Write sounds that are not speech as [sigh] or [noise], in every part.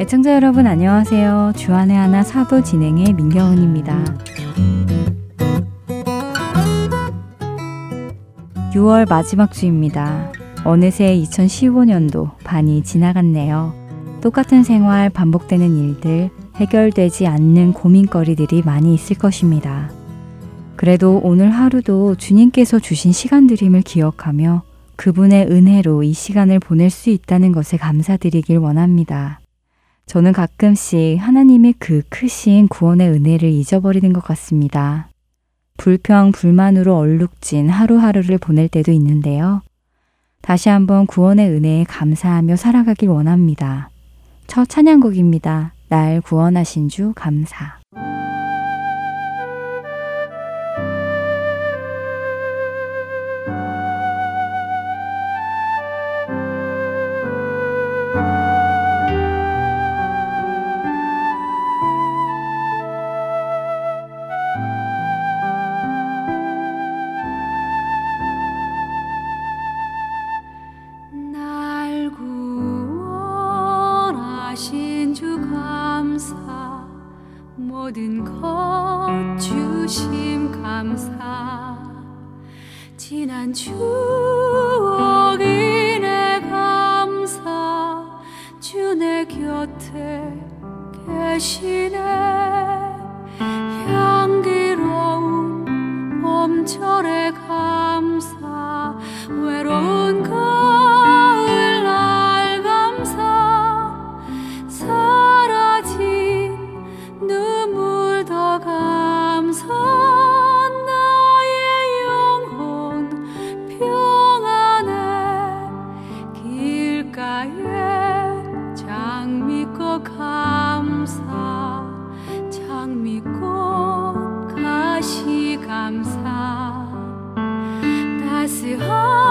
애청자 여러분 안녕하세요. 주안의 하나 사부 진행의 민경은입니다. 6월 마지막 주입니다. 어느새 2015년도 반이 지나갔네요. 똑같은 생활, 반복되는 일들, 해결되지 않는 고민거리들이 많이 있을 것입니다. 그래도 오늘 하루도 주님께서 주신 시간들임을 기억하며 그분의 은혜로 이 시간을 보낼 수 있다는 것에 감사드리길 원합니다. 저는 가끔씩 하나님의 그 크신 구원의 은혜를 잊어버리는 것 같습니다. 불평, 불만으로 얼룩진 하루하루를 보낼 때도 있는데요. 다시 한번 구원의 은혜에 감사하며 살아가길 원합니다. 첫 찬양곡입니다. 날 구원하신 주 감사. heart.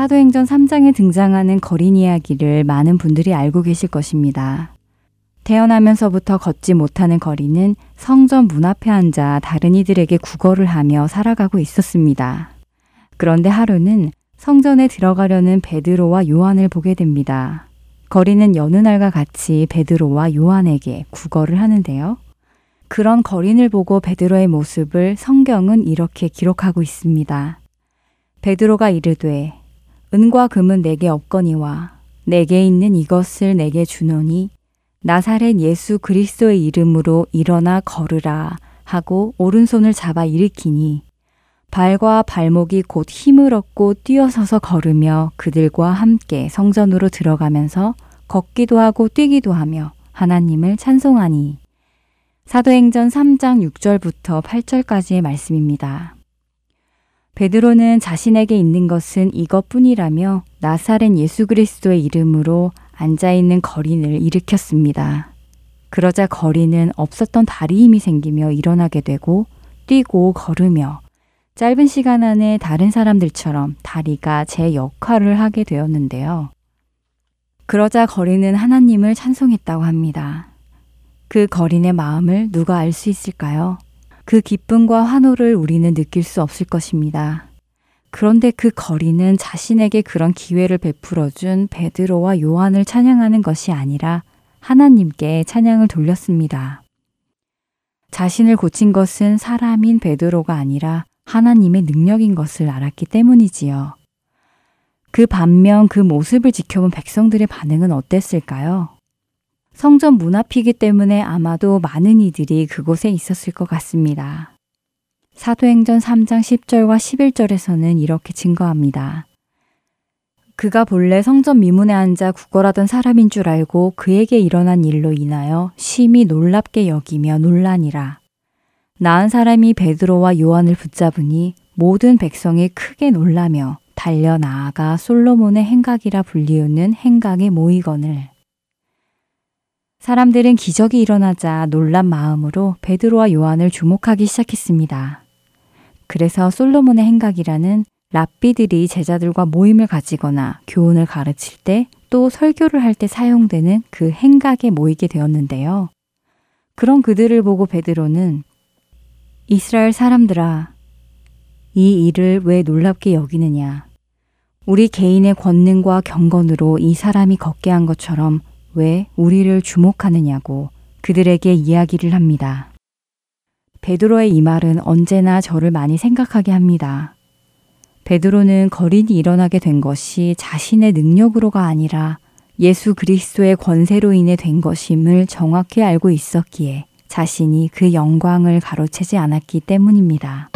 사도행전 3장에 등장하는 거린 이야기를 많은 분들이 알고 계실 것입니다. 태어나면서부터 걷지 못하는 거리는 성전 문 앞에 앉아 다른 이들에게 구걸을 하며 살아가고 있었습니다. 그런데 하루는 성전에 들어가려는 베드로와 요한을 보게 됩니다. 거리는 여느 날과 같이 베드로와 요한에게 구걸을 하는데요. 그런 거린을 보고 베드로의 모습을 성경은 이렇게 기록하고 있습니다. 베드로가 이르되 은과 금은 내게 없거니와 내게 있는 이것을 내게 주노니 나사렛 예수 그리스도의 이름으로 일어나 걸으라 하고 오른손을 잡아 일으키니 발과 발목이 곧 힘을 얻고 뛰어서서 걸으며 그들과 함께 성전으로 들어가면서 걷기도 하고 뛰기도 하며 하나님을 찬송하니 사도행전 3장 6절부터 8절까지의 말씀입니다. 베드로는 자신에게 있는 것은 이것뿐이라며 나사렛 예수 그리스도의 이름으로 앉아 있는 거린을 일으켰습니다. 그러자 거린은 없었던 다리 힘이 생기며 일어나게 되고 뛰고 걸으며 짧은 시간 안에 다른 사람들처럼 다리가 제 역할을 하게 되었는데요. 그러자 거린은 하나님을 찬송했다고 합니다. 그 거린의 마음을 누가 알 수 있을까요? 그 기쁨과 환호를 우리는 느낄 수 없을 것입니다. 그런데 그 거리는 자신에게 그런 기회를 베풀어 준 베드로와 요한을 찬양하는 것이 아니라 하나님께 찬양을 돌렸습니다. 자신을 고친 것은 사람인 베드로가 아니라 하나님의 능력인 것을 알았기 때문이지요. 그 반면 그 모습을 지켜본 백성들의 반응은 어땠을까요? 성전 문 앞이기 때문에 아마도 많은 이들이 그곳에 있었을 것 같습니다. 사도행전 3장 10절과 11절에서는 이렇게 증거합니다. 그가 본래 성전 미문에 앉아 구걸하던 사람인 줄 알고 그에게 일어난 일로 인하여 심히 놀랍게 여기며 논란이라. 나은 사람이 베드로와 요한을 붙잡으니 모든 백성이 크게 놀라며 달려 나아가 솔로몬의 행각이라 불리우는 행각에 모이거늘. 사람들은 기적이 일어나자 놀란 마음으로 베드로와 요한을 주목하기 시작했습니다. 그래서 솔로몬의 행각이라는 랍비들이 제자들과 모임을 가지거나 교훈을 가르칠 때 또 설교를 할 때 사용되는 그 행각에 모이게 되었는데요. 그런 그들을 보고 베드로는 이스라엘 사람들아, 이 일을 왜 놀랍게 여기느냐? 우리 개인의 권능과 경건으로 이 사람이 걷게 한 것처럼 왜 우리를 주목하느냐고 그들에게 이야기를 합니다. 베드로의 이 말은 언제나 저를 많이 생각하게 합니다. 베드로는 거린이 일어나게 된 것이 자신의 능력으로가 아니라 예수 그리스도의 권세로 인해 된 것임을 정확히 알고 있었기에 자신이 그 영광을 가로채지 않았기 때문입니다.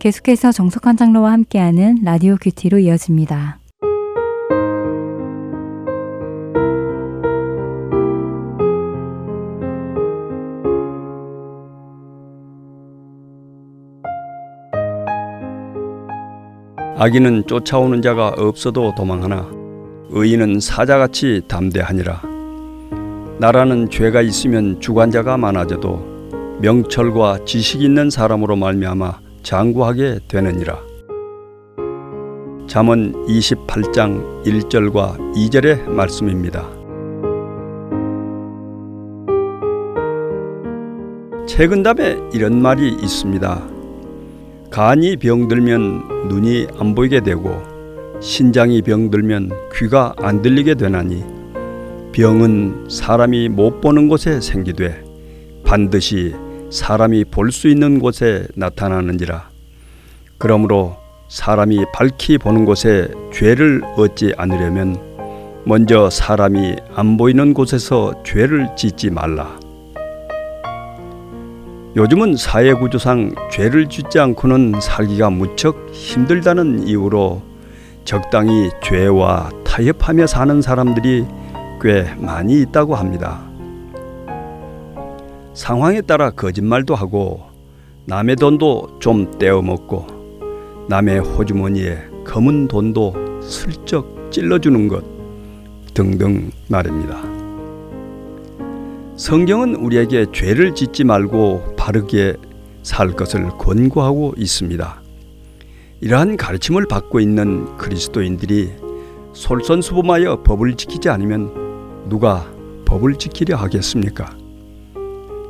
계속해서 정석한 장로와 함께하는 라디오 큐티로 이어집니다. 악인은 쫓아오는 자가 없어도 도망하나 의인은 사자같이 담대하니라. 나라는 죄가 있으면 주관자가 많아져도 명철과 지식 있는 사람으로 말미암아 장구하게 되느니라. 잠언 28장 1절과 2절의 말씀입니다. 최근담에 이런 말이 있습니다. 간이 병들면 눈이 안 보이게 되고 신장이 병들면 귀가 안 들리게 되나니 병은 사람이 못 보는 곳에 생기되 반드시 사람이 볼 수 있는 곳에 나타나는지라 그러므로 사람이 밝히 보는 곳에 죄를 얻지 않으려면 먼저 사람이 안 보이는 곳에서 죄를 짓지 말라. 요즘은 사회 구조상 죄를 짓지 않고는 살기가 무척 힘들다는 이유로 적당히 죄와 타협하며 사는 사람들이 꽤 많이 있다고 합니다. 상황에 따라 거짓말도 하고 남의 돈도 좀 떼어먹고 남의 호주머니에 검은 돈도 슬쩍 찔러주는 것 등등 말입니다. 성경은 우리에게 죄를 짓지 말고 바르게 살 것을 권고하고 있습니다. 이러한 가르침을 받고 있는 그리스도인들이 솔선수범하여 법을 지키지 않으면 누가 법을 지키려 하겠습니까?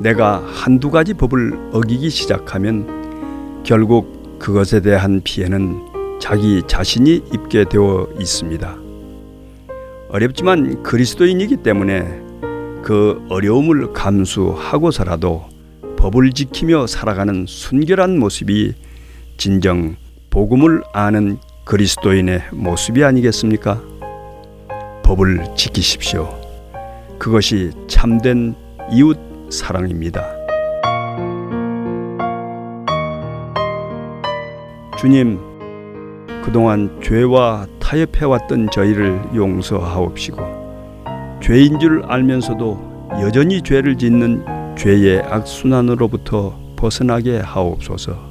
내가 한두 가지 법을 어기기 시작하면 결국 그것에 대한 피해는 자기 자신이 입게 되어 있습니다. 어렵지만 그리스도인이기 때문에 그 어려움을 감수하고서라도 법을 지키며 살아가는 순결한 모습이 진정 복음을 아는 그리스도인의 모습이 아니겠습니까? 법을 지키십시오. 그것이 참된 이웃 사랑입니다. 주님, 그동안 죄와 타협해왔던 저희를 용서하옵시고, 죄인 줄 알면서도 여전히 죄를 짓는 죄의 악순환으로부터 벗어나게 하옵소서.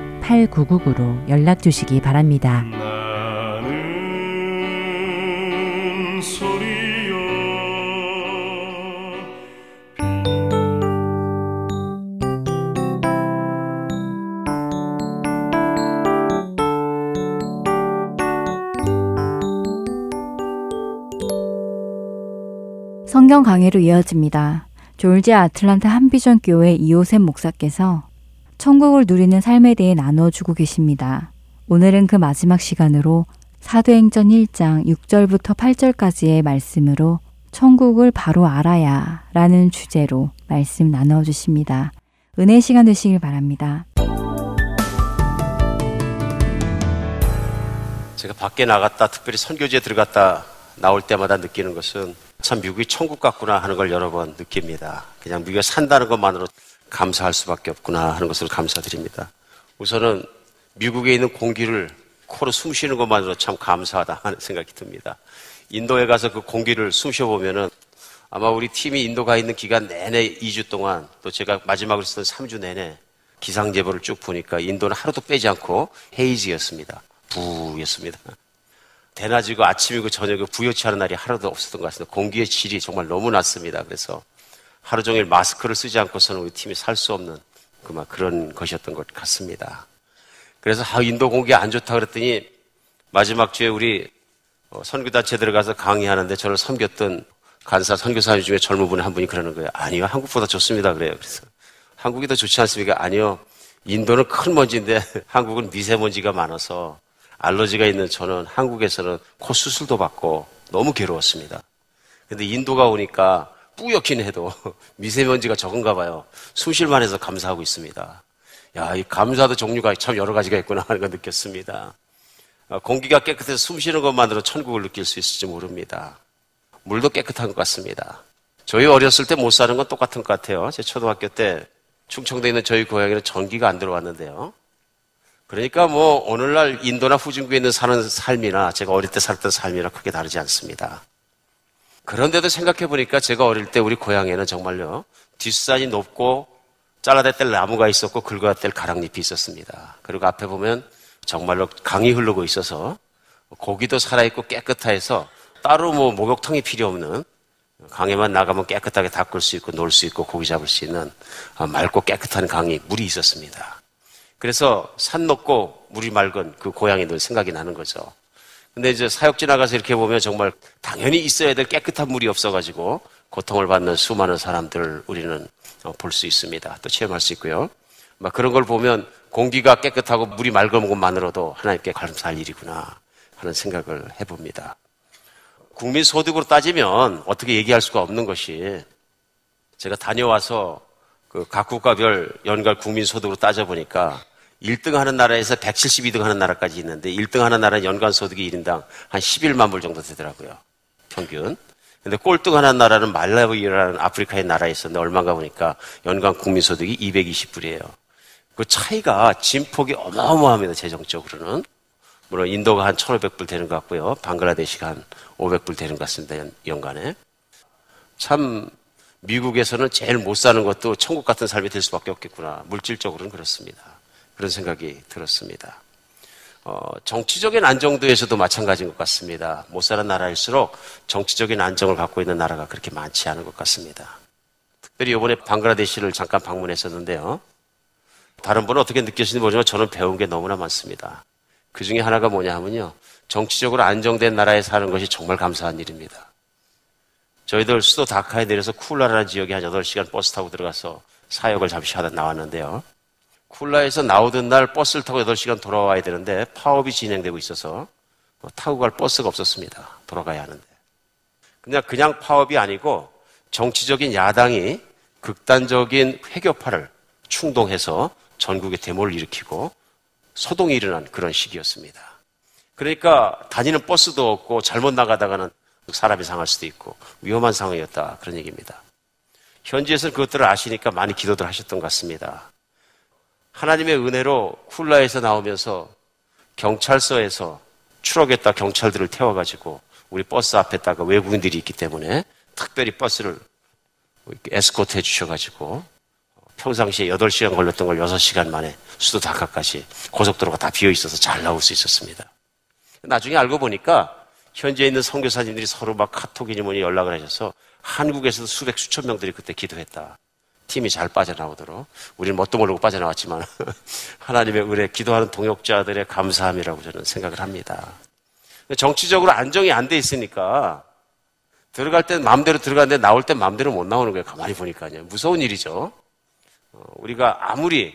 8999로 연락 주시기 바랍니다. 성경 강해로 이어집니다. 졸지아 아틀란타 한비전 교회 이호셉 목사께서 천국을 누리는 삶에 대해 나눠주고 계십니다. 오늘은 그 마지막 시간으로 사도행전 1장 6절부터 8절까지의 말씀으로 천국을 바로 알아야 라는 주제로 말씀 나눠주십니다. 은혜 시간 되시길 바랍니다. 제가 밖에 나갔다 특별히 선교지에 들어갔다 나올 때마다 느끼는 것은 참 미국이 천국 같구나 하는 걸 여러 번 느낍니다. 그냥 미국에 산다는 것만으로 감사할 수밖에 없구나 하는 것을 감사드립니다. 우선은 미국에 있는 공기를 코로 숨 쉬는 것만으로 참 감사하다 하는 생각이 듭니다. 인도에 가서 그 공기를 숨 쉬어보면은 아마 우리 팀이 인도 가 있는 기간 내내 2주 동안 또 제가 마지막으로 쓰던 3주 내내 기상 제보를 쭉 보니까 인도는 하루도 빼지 않고 헤이즈였습니다. 부였습니다. 대낮이고 아침이고 저녁이고 부여치 않은 날이 하루도 없었던 것 같습니다. 공기의 질이 정말 너무 낮습니다. 그래서 하루 종일 마스크를 쓰지 않고서는 우리 팀이 살 수 없는 그만 그런 것이었던 것 같습니다. 그래서 아, 인도 공기 안 좋다 그랬더니 마지막 주에 우리 어, 선교단체 들어가서 강의하는데 저를 섬겼던 간사 선교사님 중에 젊은 분한 분이 그러는 거예요. 아니요, 한국보다 좋습니다. 그래요. 그래서 한국이 더 좋지 않습니까? 아니요. 인도는 큰 먼지인데 [laughs] 한국은 미세먼지가 많아서 알러지가 있는 저는 한국에서는 코 수술도 받고 너무 괴로웠습니다. 근데 인도가 오니까 뿌옇긴 해도 [laughs] 미세먼지가 적은가 봐요. 숨쉴만 해서 감사하고 있습니다. 야, 이 감사도 종류가 참 여러 가지가 있구나 하는 걸 느꼈습니다. 어, 공기가 깨끗해서 숨 쉬는 것만으로 천국을 느낄 수 있을지 모릅니다. 물도 깨끗한 것 같습니다. 저희 어렸을 때 못 사는 건 똑같은 것 같아요. 제 초등학교 때 충청도에 있는 저희 고향에는 전기가 안 들어왔는데요. 그러니까 뭐 오늘날 인도나 후진국에 있는 사는 삶이나 제가 어릴 때 살던 삶이랑 크게 다르지 않습니다. 그런데도 생각해 보니까 제가 어릴 때 우리 고향에는 정말요 뒷산이 높고 잘라댔을 나무가 있었고 긁어댈 가랑잎이 있었습니다. 그리고 앞에 보면 정말로 강이 흐르고 있어서 고기도 살아있고 깨끗해서 따로 뭐 목욕탕이 필요 없는 강에만 나가면 깨끗하게 닦을 수 있고 놀 수 있고 고기 잡을 수 있는 맑고 깨끗한 강이 물이 있었습니다. 그래서 산 높고 물이 맑은 그 고향이 늘 생각이 나는 거죠. 근데 이제 사역 지 나가서 이렇게 보면 정말 당연히 있어야 될 깨끗한 물이 없어가지고 고통을 받는 수많은 사람들을 우리는 어, 볼수 있습니다. 또 체험할 수 있고요. 막 그런 걸 보면 공기가 깨끗하고 물이 맑은 것만으로도 하나님께 감사할 일이구나 하는 생각을 해봅니다. 국민 소득으로 따지면 어떻게 얘기할 수가 없는 것이 제가 다녀와서 그 각 국가별 연간 국민 소득으로 따져보니까 1등 하는 나라에서 172등 하는 나라까지 있는데 1등 하는 나라는 연간 소득이 1인당 한 11만 불 정도 되더라고요. 평균. 근데 꼴등 하는 나라는 말라위라는 아프리카의 나라에 있었는데 얼마가 보니까 연간 국민 소득이 220불이에요. 그 차이가 진폭이 어마어마합니다. 재정적으로는. 물론 인도가 한 1,500불 되는 것 같고요. 방글라데시가 한 500불 되는 것 같습니다. 연 간에. 참 미국에서는 제일 못 사는 것도 천국 같은 삶이 될 수밖에 없겠구나. 물질적으로는 그렇습니다. 그런 생각이 들었습니다. 어, 정치적인 안정도에서도 마찬가지인 것 같습니다. 못 사는 나라일수록 정치적인 안정을 갖고 있는 나라가 그렇게 많지 않은 것 같습니다. 특별히 이번에 방글라데시를 잠깐 방문했었는데요. 다른 분은 어떻게 느끼시는지 모르지만 저는 배운 게 너무나 많습니다. 그 중에 하나가 뭐냐 하면요. 정치적으로 안정된 나라에 사는 것이 정말 감사한 일입니다. 저희들 수도 다카에 내려서 쿨라라는 지역에 한 8시간 버스 타고 들어가서 사역을 잠시 하다 나왔는데요. 쿨라에서 나오던 날 버스를 타고 8시간 돌아와야 되는데 파업이 진행되고 있어서 뭐 타고 갈 버스가 없었습니다. 돌아가야 하는데. 그냥 그냥 파업이 아니고 정치적인 야당이 극단적인 회교파를 충동해서 전국에 데모를 일으키고 소동이 일어난 그런 시기였습니다. 그러니까 다니는 버스도 없고 잘못 나가다가는 사람이 상할 수도 있고 위험한 상황이었다. 그런 얘기입니다. 현지에서는 그것들을 아시니까 많이 기도들 하셨던 것 같습니다. 하나님의 은혜로 쿨라에서 나오면서 경찰서에서 추락했다 경찰들을 태워가지고 우리 버스 앞에다가 외국인들이 있기 때문에 특별히 버스를 에스코트 해주셔가지고 평상시에 8시간 걸렸던 걸 6시간 만에 수도 다카까지 고속도로가 다 비어 있어서 잘 나올 수 있었습니다. 나중에 알고 보니까 현지에 있는 선교사님들이 서로 막 카톡이니 뭐니 연락을 하셔서 한국에서도 수백 수천 명들이 그때 기도했다. 팀이 잘 빠져나오도록 우리는 뭣도 모르고 빠져나왔지만 [laughs] 하나님의 은혜 기도하는 동역자들의 감사함이라고 저는 생각을 합니다. 정치적으로 안정이 안 돼 있으니까 들어갈 땐 마음대로 들어가는데 나올 땐 마음대로 못 나오는 거예요. 가만히 보니까요. 무서운 일이죠. 어, 우리가 아무리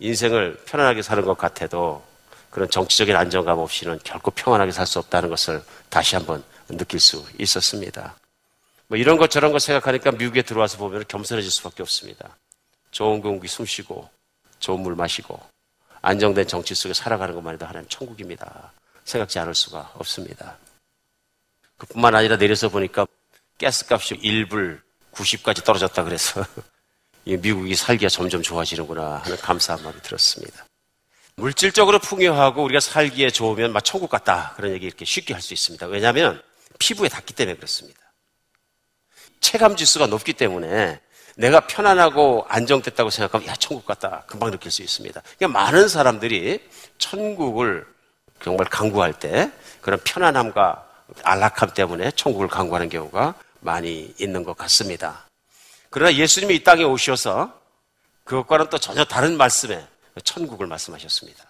인생을 편안하게 사는 것 같아도 그런 정치적인 안정감 없이는 결코 평안하게 살 수 없다는 것을 다시 한번 느낄 수 있었습니다. 뭐 이런 것 저런 것 생각하니까 미국에 들어와서 보면 겸손해질 수밖에 없습니다. 좋은 공기 숨쉬고 좋은 물 마시고 안정된 정치 속에 살아가는 것만 해도 하나님 천국입니다. 생각지 않을 수가 없습니다. 그뿐만 아니라 내려서 보니까 가스값이 1불 90까지 떨어졌다 그래서 [laughs] 미국이 살기가 점점 좋아지는구나 하는 감사한 마음이 들었습니다. 물질적으로 풍요하고 우리가 살기에 좋으면 막 천국 같다 그런 얘기 이렇게 쉽게 할 수 있습니다. 왜냐하면 피부에 닿기 때문에 그렇습니다. 체감 지수가 높기 때문에 내가 편안하고 안정됐다고 생각하면 야 천국 같다 금방 느낄 수 있습니다. 그러니까 많은 사람들이 천국을 정말 강구할 때 그런 편안함과 안락함 때문에 천국을 강구하는 경우가 많이 있는 것 같습니다. 그러나 예수님이 이 땅에 오셔서 그것과는 또 전혀 다른 말씀에 천국을 말씀하셨습니다.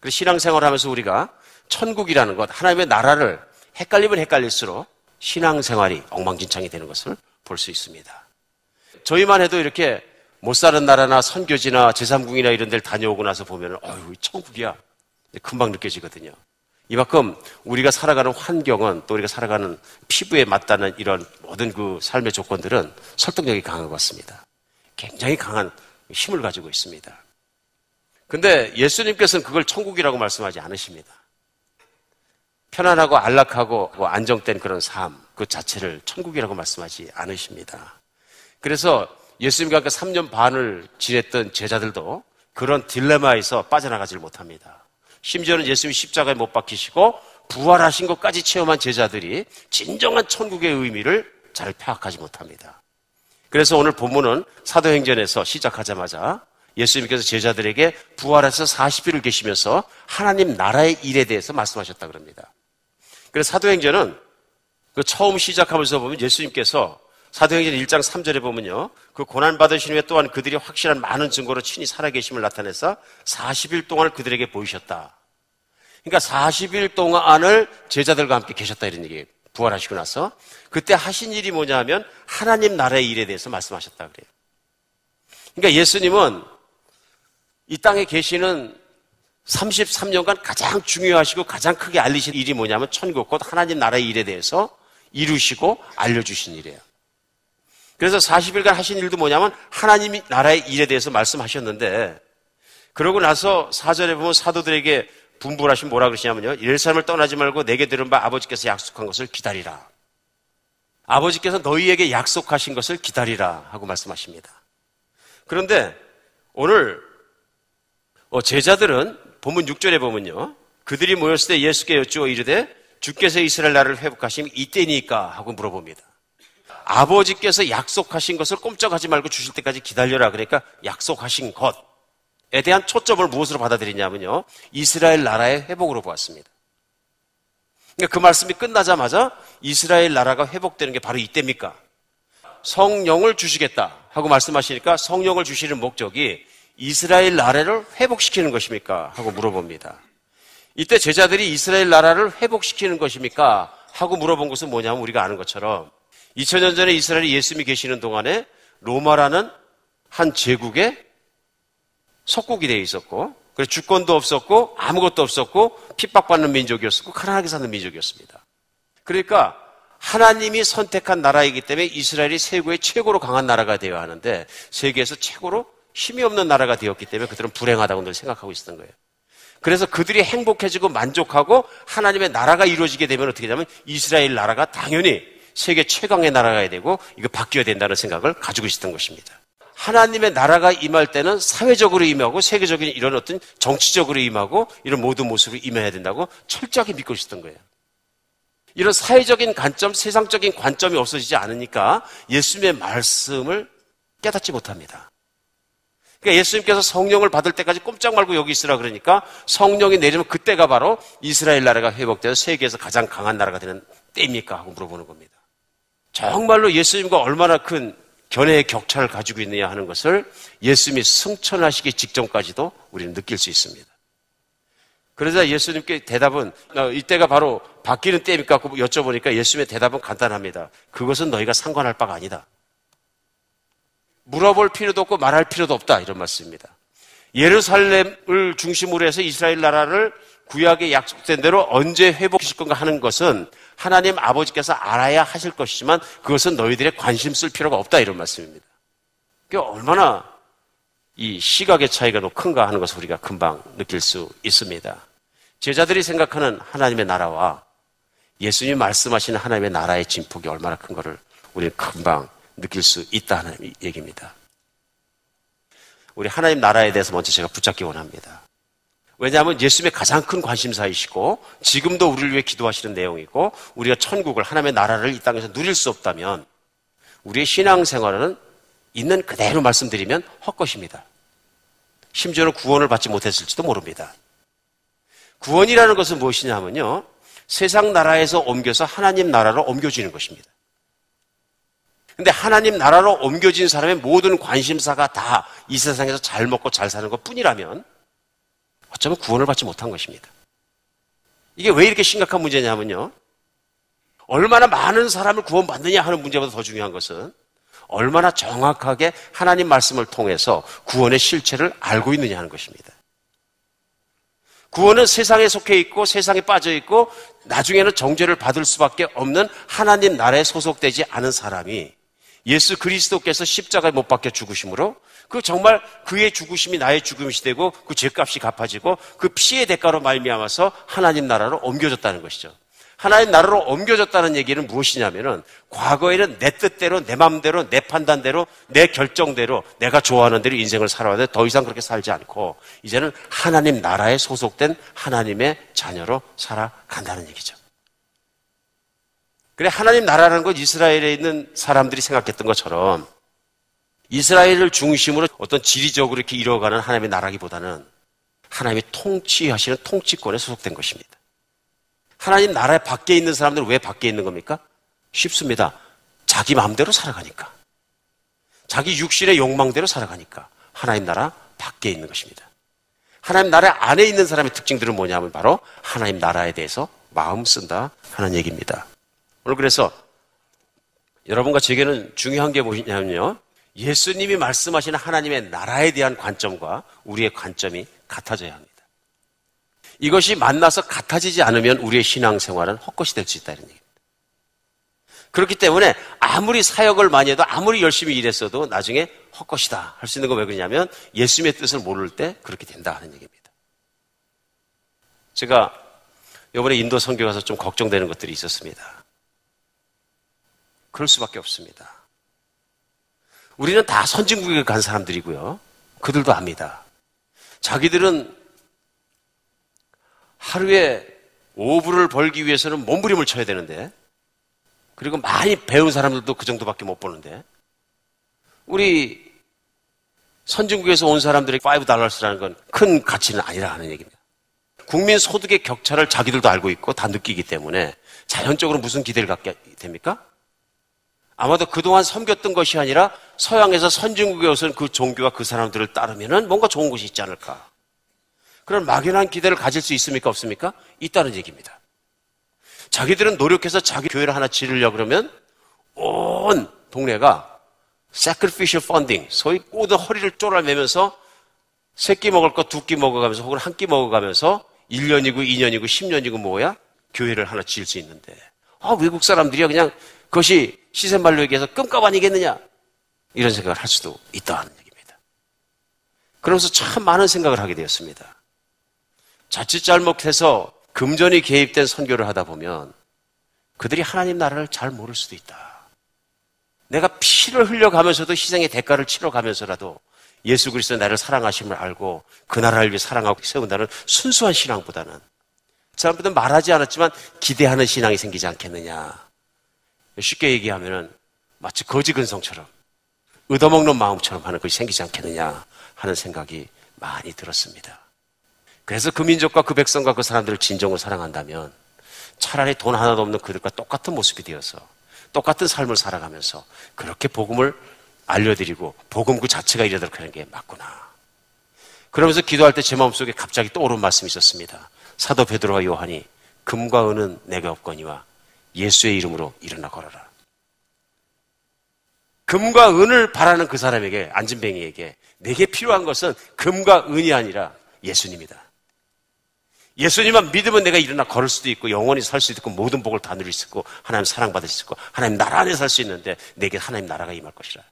그래서 신앙생활을 하면서 우리가 천국이라는 것, 하나님의 나라를 헷갈리면 헷갈릴수록 신앙생활이 엉망진창이 되는 것을 볼 수 있습니다. 저희만 해도 이렇게 못 사는 나라나 선교지나 제3국이나 이런 데를 다녀오고 나서 보면 어휴 천국이야 금방 느껴지거든요. 이만큼 우리가 살아가는 환경은 또 우리가 살아가는 피부에 맞다는 이런 모든 그 삶의 조건들은 설득력이 강한 것 같습니다. 굉장히 강한 힘을 가지고 있습니다. 근데 예수님께서는 그걸 천국이라고 말씀하지 않으십니다. 편안하고 안락하고 뭐 안정된 그런 삶, 그 자체를 천국이라고 말씀하지 않으십니다. 그래서 예수님과 함께 3년 반을 지냈던 제자들도 그런 딜레마에서 빠져나가질 못합니다. 심지어는 예수님이 십자가에 못 박히시고 부활하신 것까지 체험한 제자들이 진정한 천국의 의미를 잘 파악하지 못합니다. 그래서 오늘 본문은 사도행전에서 시작하자마자 예수님께서 제자들에게 부활해서 40일을 계시면서 하나님 나라의 일에 대해서 말씀하셨다 그럽니다. 그래서 사도행전은 그 처음 시작하면서 보면 예수님께서 사도행전 1장 3절에 보면요. 그 고난받으신 후에 또한 그들이 확실한 많은 증거로 친히 살아계심을 나타내서 40일 동안을 그들에게 보이셨다. 그러니까 40일 동안을 제자들과 함께 계셨다 이런 얘기예요. 부활하시고 나서. 그때 하신 일이 뭐냐 하면 하나님 나라의 일에 대해서 말씀하셨다 그래요. 그러니까 예수님은 이 땅에 계시는 33년간 가장 중요하시고 가장 크게 알리신 일이 뭐냐면 천국 곧 하나님 나라의 일에 대해서 이루시고 알려주신 일이에요. 그래서 40일간 하신 일도 뭐냐면 하나님 나라의 일에 대해서 말씀하셨는데 그러고 나서 사절에 보면 사도들에게 분부하신 뭐라 그러시냐면요. 예루살렘을 떠나지 말고 내게 들은 바 아버지께서 약속한 것을 기다리라. 아버지께서 너희에게 약속하신 것을 기다리라 하고 말씀하십니다. 그런데 오늘 어, 제자들은 본문 6절에 보면요. 그들이 모였을 때 예수께 여쭈어 이르되 주께서 이스라엘 나라를 회복하심 이때니까 하고 물어봅니다. 아버지께서 약속하신 것을 꼼짝하지 말고 주실 때까지 기다려라. 그러니까 약속하신 것에 대한 초점을 무엇으로 받아들이냐면요. 이스라엘 나라의 회복으로 보았습니다. 그러니까 그 말씀이 끝나자마자 이스라엘 나라가 회복되는 게 바로 이때입니까? 성령을 주시겠다 하고 말씀하시니까 성령을 주시는 목적이 이스라엘 나라를 회복시키는 것입니까? 하고 물어봅니다. 이때 제자들이 이스라엘 나라를 회복시키는 것입니까? 하고 물어본 것은 뭐냐면 우리가 아는 것처럼 2000년 전에 이스라엘이 예수님이 계시는 동안에 로마라는 한 제국의 속국이 되어 있었고 그래서 주권도 없었고 아무것도 없었고 핍박받는 민족이었고 가난하게 사는 민족이었습니다. 그러니까 하나님이 선택한 나라이기 때문에 이스라엘이 세계의 최고로 강한 나라가 되어야 하는데 세계에서 최고로 힘이 없는 나라가 되었기 때문에 그들은 불행하다고 늘 생각하고 있었던 거예요. 그래서 그들이 행복해지고 만족하고 하나님의 나라가 이루어지게 되면 어떻게 되냐면 이스라엘 나라가 당연히 세계 최강의 나라가 되고 이거 바뀌어야 된다는 생각을 가지고 있었던 것입니다. 하나님의 나라가 임할 때는 사회적으로 임하고 세계적인 이런 어떤 정치적으로 임하고 이런 모든 모습으로 임해야 된다고 철저하게 믿고 있었던 거예요. 이런 사회적인 관점, 세상적인 관점이 없어지지 않으니까 예수님의 말씀을 깨닫지 못합니다. 그러니까 예수님께서 성령을 받을 때까지 꼼짝 말고 여기 있으라 그러니까 성령이 내리면 그때가 바로 이스라엘 나라가 회복되어 세계에서 가장 강한 나라가 되는 때입니까? 하고 물어보는 겁니다. 정말로 예수님과 얼마나 큰 견해의 격차를 가지고 있느냐 하는 것을 예수님이 승천하시기 직전까지도 우리는 느낄 수 있습니다. 그러자 예수님께 대답은 어, 이때가 바로 바뀌는 때입니까? 여쭤보니까 예수님의 대답은 간단합니다. 그것은 너희가 상관할 바가 아니다. 물어볼 필요도 없고 말할 필요도 없다. 이런 말씀입니다. 예루살렘을 중심으로 해서 이스라엘 나라를 구약에 약속된 대로 언제 회복하실 건가 하는 것은 하나님 아버지께서 알아야 하실 것이지만 그것은 너희들의 관심 쓸 필요가 없다. 이런 말씀입니다. 그 얼마나 이 시각의 차이가 너무 큰가 하는 것을 우리가 금방 느낄 수 있습니다. 제자들이 생각하는 하나님의 나라와 예수님이 말씀하시는 하나님의 나라의 진폭이 얼마나 큰 것을 우리는 금방 느낄 수 있다는 얘기입니다. 우리 하나님 나라에 대해서 먼저 제가 붙잡기 원합니다. 왜냐하면 예수님의 가장 큰 관심사이시고 지금도 우리를 위해 기도하시는 내용이고 우리가 천국을 하나님의 나라를 이 땅에서 누릴 수 없다면 우리의 신앙생활은 있는 그대로 말씀드리면 헛것입니다. 심지어는 구원을 받지 못했을지도 모릅니다. 구원이라는 것은 무엇이냐 하면요. 세상 나라에서 옮겨서 하나님 나라로 옮겨지는 것입니다. 근데 하나님 나라로 옮겨진 사람의 모든 관심사가 다 이 세상에서 잘 먹고 잘 사는 것 뿐이라면 어쩌면 구원을 받지 못한 것입니다. 이게 왜 이렇게 심각한 문제냐면요. 얼마나 많은 사람을 구원받느냐 하는 문제보다 더 중요한 것은 얼마나 정확하게 하나님 말씀을 통해서 구원의 실체를 알고 있느냐 하는 것입니다. 구원은 세상에 속해 있고 세상에 빠져 있고 나중에는 정죄를 받을 수밖에 없는 하나님 나라에 소속되지 않은 사람이 예수 그리스도께서 십자가에 못 박혀 죽으심으로 그 정말 그의 죽으심이 나의 죽음이 되고 그 죄값이 갚아지고 그 피의 대가로 말미암아서 하나님 나라로 옮겨졌다는 것이죠. 하나님 나라로 옮겨졌다는 얘기는 무엇이냐면은 과거에는 내 뜻대로 내 마음대로 내 판단대로 내 결정대로 내가 좋아하는 대로 인생을 살아왔는데 더 이상 그렇게 살지 않고 이제는 하나님 나라에 소속된 하나님의 자녀로 살아간다는 얘기죠. 그래 하나님 나라라는 건 이스라엘에 있는 사람들이 생각했던 것처럼 이스라엘을 중심으로 어떤 지리적으로 이렇게 이뤄가는 하나님의 나라기보다는 하나님이 통치하시는 통치권에 소속된 것입니다. 하나님 나라 밖에 있는 사람들은 왜 밖에 있는 겁니까? 쉽습니다. 자기 마음대로 살아가니까. 자기 육신의 욕망대로 살아가니까. 하나님 나라 밖에 있는 것입니다. 하나님 나라 안에 있는 사람의 특징들은 뭐냐면 바로 하나님 나라에 대해서 마음 쓴다 하는 얘기입니다. 오늘 그래서 여러분과 제게는 중요한 게 뭐냐면요. 예수님이 말씀하시는 하나님의 나라에 대한 관점과 우리의 관점이 같아져야 합니다. 이것이 만나서 같아지지 않으면 우리의 신앙생활은 헛것이 될 수 있다 이런 얘기입니다. 그렇기 때문에 아무리 사역을 많이 해도 아무리 열심히 일했어도 나중에 헛것이다 할 수 있는 거왜 그러냐면 예수님의 뜻을 모를 때 그렇게 된다 하는 얘기입니다. 제가 이번에 인도 선교 가서 좀 걱정되는 것들이 있었습니다. 그럴 수밖에 없습니다. 우리는 다 선진국에 간 사람들이고요. 그들도 압니다. 자기들은 하루에 5불을 벌기 위해서는 몸부림을 쳐야 되는데, 그리고 많이 배운 사람들도 그 정도밖에 못 보는데, 우리 선진국에서 온 사람들의 5달러스라는 건 큰 가치는 아니라 하는 얘기입니다. 국민 소득의 격차를 자기들도 알고 있고 다 느끼기 때문에 자연적으로 무슨 기대를 갖게 됩니까? 아마도 그동안 섬겼던 것이 아니라 서양에서 선진국에 오선 그 종교와 그 사람들을 따르면 뭔가 좋은 것이 있지 않을까. 그런 막연한 기대를 가질 수 있습니까? 없습니까? 있다는 얘기입니다. 자기들은 노력해서 자기 교회를 하나 지르려 그러면 온 동네가 sacrificial funding, 소위 꼬드 허리를 쪼라매면서 세 끼 먹을 거 두 끼 먹어가면서 혹은 한 끼 먹어가면서 1년이고 2년이고 10년이고 뭐야? 교회를 하나 지을 수 있는데 아, 외국 사람들이야 그냥 그것이 시세말로 얘기해서 끔값 아니겠느냐? 이런 생각을 할 수도 있다는 얘기입니다. 그러면서 참 많은 생각을 하게 되었습니다. 자칫 잘못해서 금전이 개입된 선교를 하다 보면 그들이 하나님 나라를 잘 모를 수도 있다. 내가 피를 흘려가면서도 희생의 대가를 치러가면서라도 예수 그리스도 나를 사랑하심을 알고 그 나라를 위해 사랑하고 세운다는 순수한 신앙보다는 사람들은 말하지 않았지만 기대하는 신앙이 생기지 않겠느냐. 쉽게 얘기하면은 마치 거지 근성처럼 얻어먹는 마음처럼 하는 것이 생기지 않겠느냐 하는 생각이 많이 들었습니다. 그래서 그 민족과 그 백성과 그 사람들을 진정으로 사랑한다면 차라리 돈 하나도 없는 그들과 똑같은 모습이 되어서 똑같은 삶을 살아가면서 그렇게 복음을 알려드리고 복음 그 자체가 이르도록 하는 게 맞구나. 그러면서 기도할 때 제 마음속에 갑자기 떠오른 말씀이 있었습니다. 사도 베드로와 요한이 금과 은은 내가 없거니와 예수의 이름으로 일어나 걸어라. 금과 은을 바라는 그 사람에게 안진뱅이에게 내게 필요한 것은 금과 은이 아니라 예수님이다. 예수님만 믿으면 내가 일어나 걸을 수도 있고 영원히 살 수도 있고 모든 복을 다 누릴 수 있고 하나님 사랑받을 수 있고 하나님 나라 안에 살 수 있는데 내게 하나님 나라가 임할 것이라.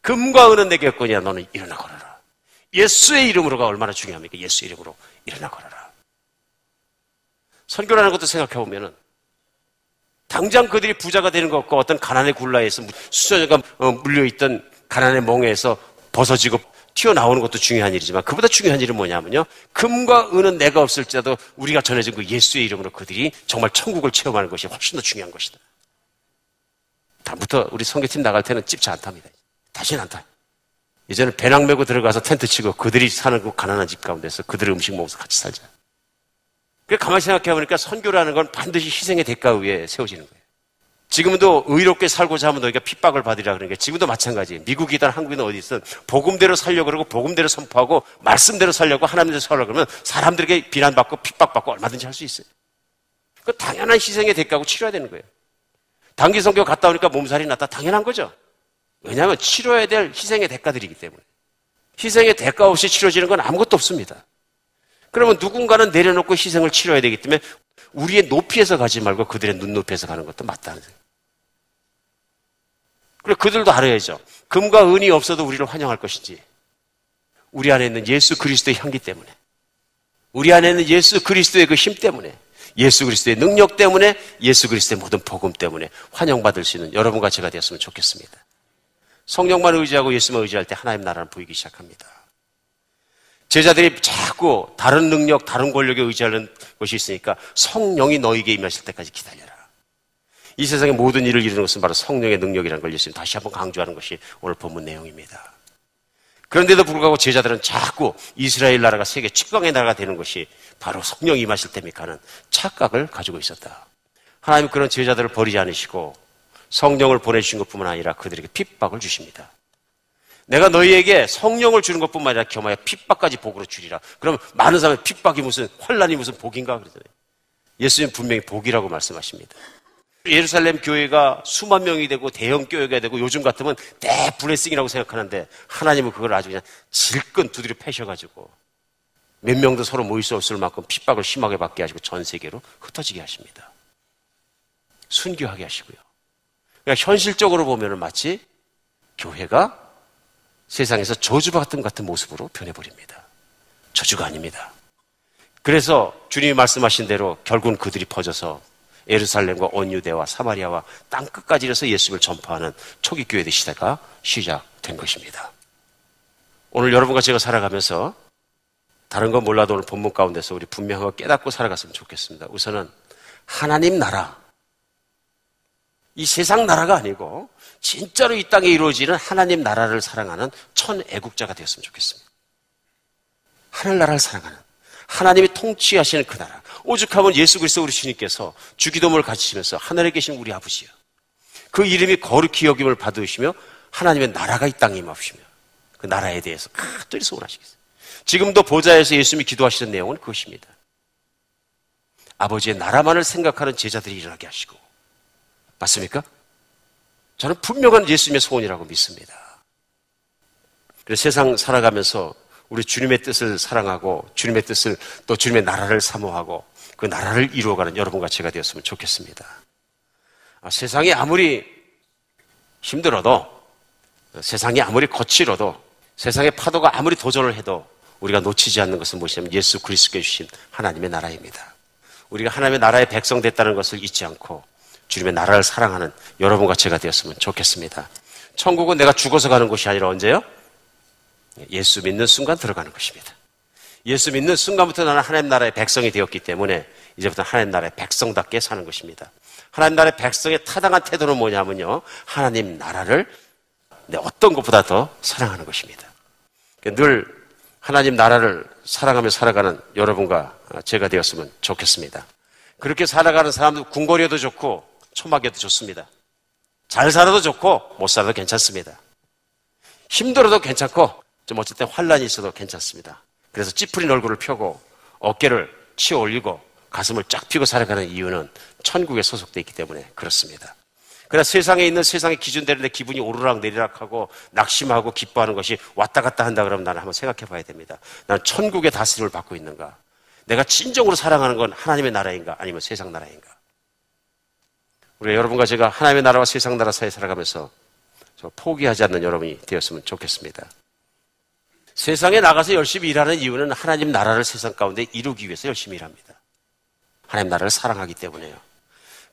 금과 은은 내게 없거니와 너는 일어나 걸어라. 예수의 이름으로가 얼마나 중요합니까? 예수의 이름으로 일어나 걸어라. 선교라는 것도 생각해 보면은 당장 그들이 부자가 되는 것과 어떤 가난의 굴라에서 수저가 어, 물려있던 가난의 멍에서 벗어지고 튀어나오는 것도 중요한 일이지만 그보다 중요한 일은 뭐냐면요. 금과 은은 내가 없을지라도 우리가 전해진 그 예수의 이름으로 그들이 정말 천국을 체험하는 것이 훨씬 더 중요한 것이다. 다음부터 우리 성교팀 나갈 때는 찝지 않답니다. 다시는 않다. 이제는 배낭 메고 들어가서 텐트 치고 그들이 사는 그 가난한 집 가운데서 그들의 음식 먹으면서 같이 살자. 그 가만히 생각해 보니까 선교라는 건 반드시 희생의 대가 위에 세워지는 거예요. 지금도 의롭게 살고자 하면 너희가 핍박을 받으리라 그러니까 지금도 마찬가지예요. 미국이든 한국이든 어디 있든 복음대로 살려고 그러고 복음대로 선포하고 말씀대로 살려고 하나님대로 살려고 그러면 사람들에게 비난받고 핍박받고 얼마든지 할 수 있어요. 그 당연한 희생의 대가고 치러야 되는 거예요. 단기 선교 갔다 오니까 몸살이 났다 당연한 거죠. 왜냐하면 치러야 될 희생의 대가들이기 때문에. 희생의 대가 없이 치러지는 건 아무것도 없습니다. 그러면 누군가는 내려놓고 희생을 치러야 되기 때문에 우리의 높이에서 가지 말고 그들의 눈높이에서 가는 것도 맞다는 생각. 그래 그들도 알아야죠. 금과 은이 없어도 우리를 환영할 것인지. 우리 안에 있는 예수 그리스도의 향기 때문에. 우리 안에 있는 예수 그리스도의 그 힘 때문에. 예수 그리스도의 능력 때문에 예수 그리스도의 모든 복음 때문에 환영받을 수 있는 여러분과 제가 되었으면 좋겠습니다. 성령만 의지하고 예수만 의지할 때 하나님 나라는 보이기 시작합니다. 제자들이 자꾸 다른 능력, 다른 권력에 의지하는 것이 있으니까 성령이 너에게 임하실 때까지 기다려라. 이 세상의 모든 일을 이루는 것은 바로 성령의 능력이라는 걸 예수님 다시 한번 강조하는 것이 오늘 본문 내용입니다. 그런데도 불구하고 제자들은 자꾸 이스라엘 나라가 세계 최강의 나라가 되는 것이 바로 성령이 임하실 때입니까 하는 착각을 가지고 있었다. 하나님 그런 제자들을 버리지 않으시고 성령을 보내주신 것 뿐만 아니라 그들에게 핍박을 주십니다. 내가 너희에게 성령을 주는 것뿐만 아니라 겸하여 핍박까지 복으로 주리라. 그럼 많은 사람의 핍박이 무슨 환란이 무슨 복인가 그러잖아요. 예수님 분명히 복이라고 말씀하십니다. 예루살렘 교회가 수만 명이 되고 대형 교회가 되고 요즘 같으면 대블레싱이라고 생각하는데 하나님은 그걸 아주 그냥 질끈 두드려 패셔가지고 몇 명도 서로 모일 수 없을 만큼 핍박을 심하게 받게 하시고 전 세계로 흩어지게 하십니다. 순교하게 하시고요. 그러니까 현실적으로 보면 마치 교회가 세상에서 저주받 같은 같은 모습으로 변해버립니다. 저주가 아닙니다. 그래서 주님이 말씀하신 대로 결국은 그들이 퍼져서 예루살렘과 온 유대와 사마리아와 땅 끝까지 이어서 예수를 전파하는 초기 교회의 시대가 시작된 것입니다. 오늘 여러분과 제가 살아가면서 다른 건 몰라도 오늘 본문 가운데서 우리 분명하고 깨닫고 살아갔으면 좋겠습니다. 우선은 하나님 나라, 이 세상 나라가 아니고 진짜로 이 땅에 이루어지는 하나님 나라를 사랑하는 천 애국자가 되었으면 좋겠습니다. 하늘나라를 사랑하는 하나님이 통치하시는 그 나라. 오죽하면 예수 그리스도 우리 주님께서 주기도문을 가지시면서 하늘에 계신 우리 아버지요. 그 이름이 거룩히 여김을 받으시며 하나님의 나라가 이 땅에 임하시며 그 나라에 대해서 가득히 소원하시겠어요. 지금도 보좌에서 예수님이 기도하시는 내용은 그것입니다. 아버지의 나라만을 생각하는 제자들이 일어나게 하시고 맞습니까? 저는 분명한 예수님의 소원이라고 믿습니다. 그래서 세상 살아가면서 우리 주님의 뜻을 사랑하고 주님의 뜻을 또 주님의 나라를 사모하고 그 나라를 이루어가는 여러분과 제가 되었으면 좋겠습니다. 아, 세상이 아무리 힘들어도 세상이 아무리 거칠어도 세상의 파도가 아무리 도전을 해도 우리가 놓치지 않는 것은 무엇이냐면 예수 그리스도께 주신 하나님의 나라입니다. 우리가 하나님의 나라의 백성 됐다는 것을 잊지 않고 주님의 나라를 사랑하는 여러분과 제가 되었으면 좋겠습니다. 천국은 내가 죽어서 가는 곳이 아니라 언제요? 예수 믿는 순간 들어가는 것입니다. 예수 믿는 순간부터 나는 하나님 나라의 백성이 되었기 때문에 이제부터 하나님 나라의 백성답게 사는 것입니다. 하나님 나라의 백성의 타당한 태도는 뭐냐면요. 하나님 나라를 내 어떤 것보다 더 사랑하는 것입니다. 늘 하나님 나라를 사랑하며 살아가는 여러분과 제가 되었으면 좋겠습니다. 그렇게 살아가는 사람도 궁궐이어도 좋고 초막에도 좋습니다. 잘 살아도 좋고 못 살아도 괜찮습니다. 힘들어도 괜찮고 좀 어쨌든 환란이 있어도 괜찮습니다. 그래서 찌푸린 얼굴을 펴고 어깨를 치어 올리고 가슴을 쫙 펴고 살아가는 이유는 천국에 소속되어 있기 때문에 그렇습니다. 그러나 세상에 있는 세상의 기준대로 내 기분이 오르락 내리락하고 낙심하고 기뻐하는 것이 왔다 갔다 한다 그러면 나는 한번 생각해 봐야 됩니다. 나는 천국의 다스림을 받고 있는가? 내가 진정으로 사랑하는 건 하나님의 나라인가? 아니면 세상 나라인가? 우리 여러분과 제가 하나님의 나라와 세상 나라 사이에 살아가면서 포기하지 않는 여러분이 되었으면 좋겠습니다. 세상에 나가서 열심히 일하는 이유는 하나님 나라를 세상 가운데 이루기 위해서 열심히 일합니다. 하나님 나라를 사랑하기 때문에요.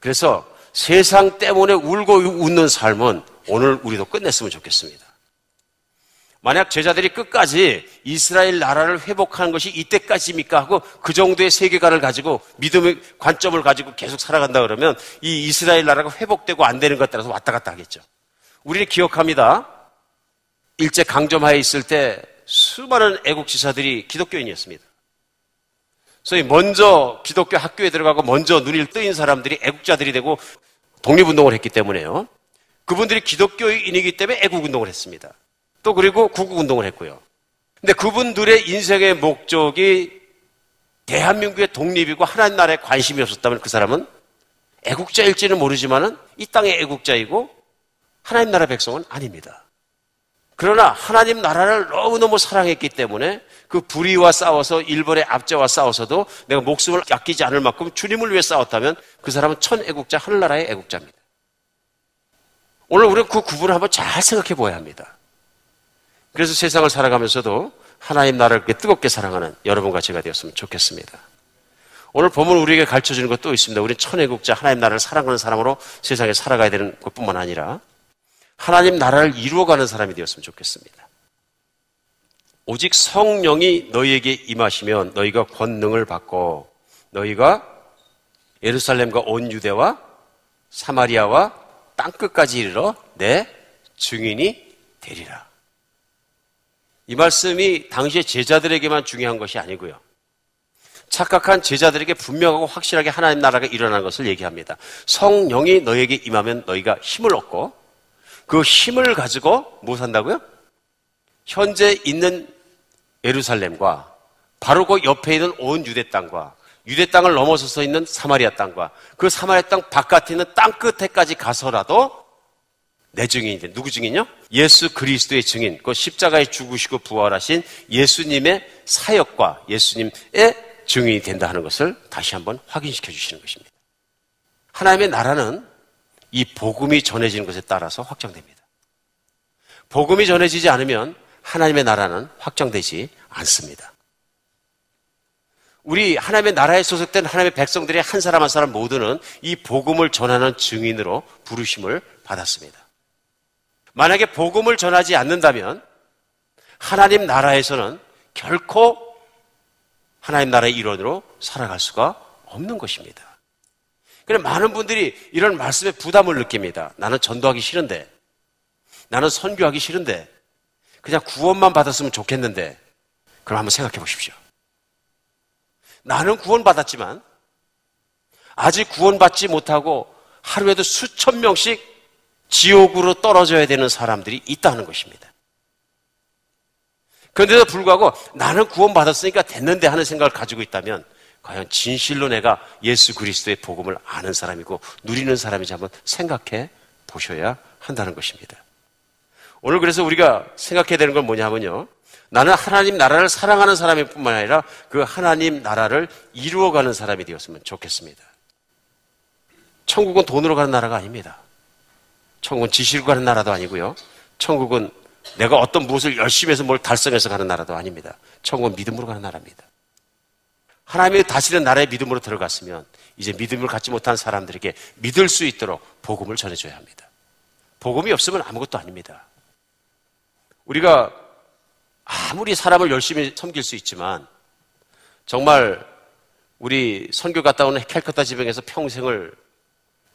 그래서 세상 때문에 울고 웃는 삶은 오늘 우리도 끝냈으면 좋겠습니다. 만약 제자들이 끝까지 이스라엘 나라를 회복하는 것이 이때까지입니까 하고 그 정도의 세계관을 가지고 믿음의 관점을 가지고 계속 살아간다 그러면 이 이스라엘 나라가 회복되고 안 되는 것 따라서 왔다 갔다 하겠죠. 우리는 기억합니다. 일제 강점하에 있을 때 수많은 애국 지사들이 기독교인이었습니다. 소위 먼저 기독교 학교에 들어가고 먼저 눈이 뜨인 사람들이 애국자들이 되고 독립운동을 했기 때문에요. 그분들이 기독교인이기 때문에 애국운동을 했습니다. 또 그리고 구국운동을 했고요. 근데 그분들의 인생의 목적이 대한민국의 독립이고 하나님 나라에 관심이 없었다면 그 사람은 애국자일지는 모르지만은 이 땅의 애국자이고 하나님 나라 백성은 아닙니다. 그러나 하나님 나라를 너무너무 사랑했기 때문에 그 불의와 싸워서 일본의 압제와 싸워서도 내가 목숨을 아끼지 않을 만큼 주님을 위해 싸웠다면 그 사람은 천 애국자, 하늘나라의 애국자입니다. 오늘 우리는 그 구분을 한번 잘 생각해 보아야 합니다. 그래서 세상을 살아가면서도 하나님 나라를 그렇게 뜨겁게 사랑하는 여러분과 제가 되었으면 좋겠습니다. 오늘 본문 우리에게 가르쳐 주는 것도 있습니다. 우리는 천혜국자 하나님 나라를 사랑하는 사람으로 세상에 살아가야 되는 것뿐만 아니라 하나님 나라를 이루어가는 사람이 되었으면 좋겠습니다. 오직 성령이 너희에게 임하시면 너희가 권능을 받고 너희가 예루살렘과 온 유대와 사마리아와 땅끝까지 이르러 내 증인이 되리라. 이 말씀이 당시의 제자들에게만 중요한 것이 아니고요. 착각한 제자들에게 분명하고 확실하게 하나님 나라가 일어나는 것을 얘기합니다. 성령이 너에게 임하면 너희가 힘을 얻고 그 힘을 가지고 뭐 산다고요? 현재 있는 예루살렘과 바로 그 옆에 있는 온 유대 땅과 유대 땅을 넘어서서 있는 사마리아 땅과 그 사마리아 땅 바깥에 있는 땅 끝에까지 가서라도 내 증인이 돼. 누구 증인요? 예수 그리스도의 증인. 그 십자가에 죽으시고 부활하신 예수님의 사역과 예수님의 증인이 된다 하는 것을 다시 한번 확인시켜 주시는 것입니다. 하나님의 나라는 이 복음이 전해지는 것에 따라서 확장됩니다. 복음이 전해지지 않으면 하나님의 나라는 확장되지 않습니다. 우리 하나님의 나라에 소속된 하나님의 백성들의 한 사람 한 사람 모두는 이 복음을 전하는 증인으로 부르심을 받았습니다. 만약에 복음을 전하지 않는다면 하나님 나라에서는 결코 하나님 나라의 일원으로 살아갈 수가 없는 것입니다. 그래 많은 분들이 이런 말씀에 부담을 느낍니다. 나는 전도하기 싫은데, 나는 선교하기 싫은데, 그냥 구원만 받았으면 좋겠는데, 그럼 한번 생각해 보십시오. 나는 구원받았지만, 아직 구원받지 못하고 하루에도 수천 명씩 지옥으로 떨어져야 되는 사람들이 있다는 것입니다. 그런데도 불구하고 나는 구원받았으니까 됐는데 하는 생각을 가지고 있다면 과연 진실로 내가 예수 그리스도의 복음을 아는 사람이고 누리는 사람인지 한번 생각해 보셔야 한다는 것입니다. 오늘 그래서 우리가 생각해야 되는 건 뭐냐면요. 나는 하나님 나라를 사랑하는 사람일 뿐만 아니라 그 하나님 나라를 이루어가는 사람이 되었으면 좋겠습니다. 천국은 돈으로 가는 나라가 아닙니다. 천국은 지식으로 가는 나라도 아니고요. 천국은 내가 어떤 무엇을 열심히 해서 뭘 달성해서 가는 나라도 아닙니다. 천국은 믿음으로 가는 나라입니다. 하나님이 다스리는 나라에 믿음으로 들어갔으면 이제 믿음을 갖지 못한 사람들에게 믿을 수 있도록 복음을 전해줘야 합니다. 복음이 없으면 아무것도 아닙니다. 우리가 아무리 사람을 열심히 섬길 수 있지만 정말 우리 선교 갔다 오는 캘커타 지방에서 평생을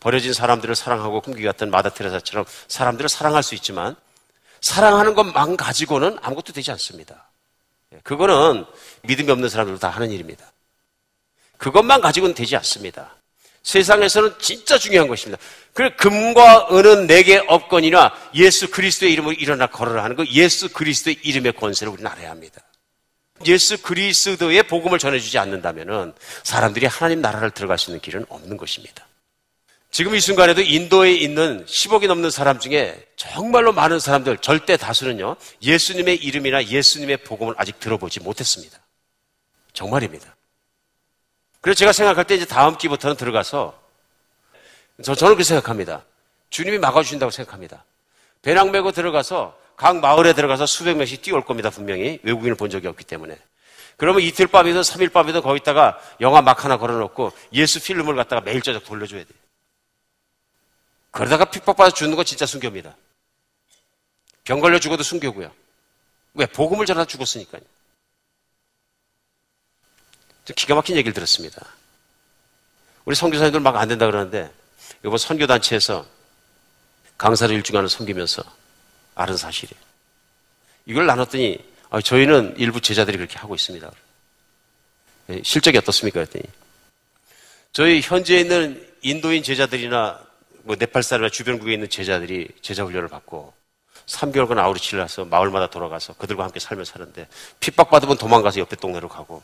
버려진 사람들을 사랑하고 꿈기 같은 마다 테레사처럼 사람들을 사랑할 수 있지만 사랑하는 것만 가지고는 아무것도 되지 않습니다. 예, 그거는 믿음이 없는 사람들도 다 하는 일입니다. 그것만 가지고는 되지 않습니다. 세상에서는 진짜 중요한 것입니다. 그 금과 은은 내게 없거니나 예수 그리스도의 이름으로 일어나 걸어라 하는 거 예수 그리스도의 이름의 권세를 우리는 알아야 합니다. 예수 그리스도의 복음을 전해주지 않는다면 사람들이 하나님 나라를 들어갈 수 있는 길은 없는 것입니다. 지금 이 순간에도 인도에 있는 10억이 넘는 사람 중에 정말로 많은 사람들, 절대 다수는요, 예수님의 이름이나 예수님의 복음을 아직 들어보지 못했습니다. 정말입니다. 그래서 제가 생각할 때 이제 다음 기부터는 들어가서 저, 저는 그렇게 생각합니다. 주님이 막아주신다고 생각합니다. 배낭 메고 들어가서 각 마을에 들어가서 수백 명씩 뛰어올 겁니다. 분명히 외국인을 본 적이 없기 때문에. 그러면 이틀 밤이든 삼일 밤이든 거기다가 영화 막 하나 걸어놓고 예수 필름을 갖다가 매일 저녁 돌려줘야 돼요. 그러다가 핍박받아 죽는 건 진짜 순교입니다. 병 걸려 죽어도 순교고요. 왜? 복음을 전하다 죽었으니까요. 기가 막힌 얘기를 들었습니다. 우리 선교사님들 막 안 된다 그러는데 이번 선교단체에서 강사를 일주간을 섬기면서 알은 사실이에요. 이걸 나눴더니 아, 저희는 일부 제자들이 그렇게 하고 있습니다. 예, 실적이 어떻습니까? 했더니 저희 현지에 있는 인도인 제자들이나 뭐 네팔 사람이나 주변국에 있는 제자들이 제자 훈련을 받고 3개월간 아우리치를 해서 마을마다 돌아가서 그들과 함께 살면서 사는데 핍박받으면 도망가서 옆에 동네로 가고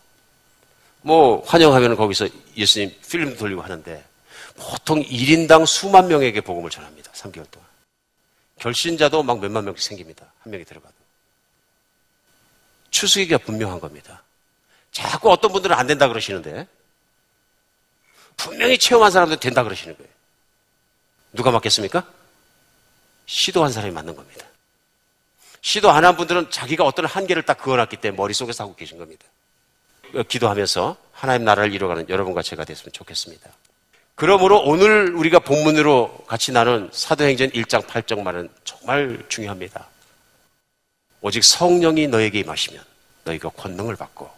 뭐 환영하면 거기서 예수님 필름 돌리고 하는데 보통 1인당 수만 명에게 복음을 전합니다. 3개월 동안. 결신자도 막 몇만 명씩 생깁니다. 한 명이 들어가도. 추수기가 분명한 겁니다. 자꾸 어떤 분들은 안 된다 그러시는데 분명히 체험한 사람들 된다 그러시는 거예요. 누가 맞겠습니까? 시도한 사람이 맞는 겁니다. 시도 안 한 분들은 자기가 어떤 한계를 딱 그어놨기 때문에 머릿속에서 하고 계신 겁니다. 기도하면서 하나님 나라를 이루어가는 여러분과 제가 됐으면 좋겠습니다. 그러므로 오늘 우리가 본문으로 같이 나눈 사도행전 1장 8장 말은 정말 중요합니다. 오직 성령이 너에게 임하시면 너희가 권능을 받고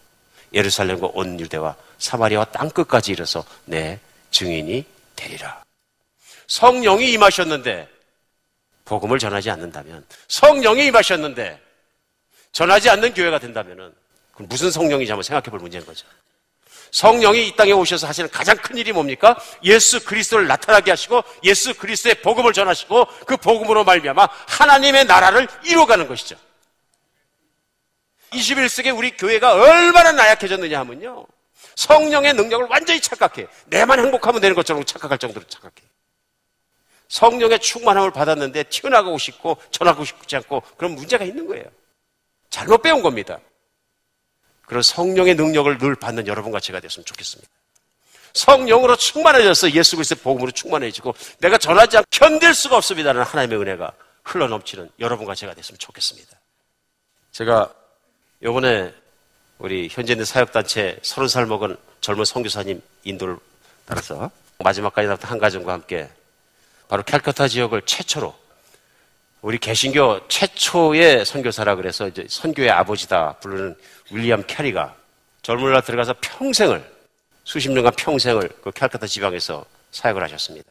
예루살렘과 온 유대와 사마리아와 땅끝까지 이르서 내 증인이 되리라. 성령이 임하셨는데 복음을 전하지 않는다면 성령이 임하셨는데 전하지 않는 교회가 된다면 그건 무슨 성령이지 한번 생각해 볼 문제인 거죠. 성령이 이 땅에 오셔서 하시는 가장 큰 일이 뭡니까? 예수 그리스도를 나타나게 하시고 예수 그리스도의 복음을 전하시고 그 복음으로 말미암아 하나님의 나라를 이루어가는 것이죠. 21세기 우리 교회가 얼마나 나약해졌느냐 하면요. 성령의 능력을 완전히 착각해. 내만 행복하면 되는 것처럼 착각할 정도로 착각해. 성령의 충만함을 받았는데 튀어나가고 싶고 전하고 싶지 않고 그런 문제가 있는 거예요. 잘못 배운 겁니다. 그런 성령의 능력을 늘 받는 여러분과 제가 됐으면 좋겠습니다. 성령으로 충만해져서 예수 그리스도의 복음으로 충만해지고 내가 전하지 않고 견딜 수가 없습니다라는 하나님의 은혜가 흘러넘치는 여러분과 제가 됐으면 좋겠습니다. 제가 요번에 우리 현재 있는 사역단체 서른 살 먹은 젊은 선교사님 인도를 따라서 마지막까지 남은 한 가정과 함께 바로 캘커타 지역을 최초로 우리 개신교 최초의 선교사라 그래서 이제 선교의 아버지다 부르는 윌리엄 캐리가 젊은 날 들어가서 평생을 수십 년간 평생을 그 캘커타 지방에서 사역을 하셨습니다.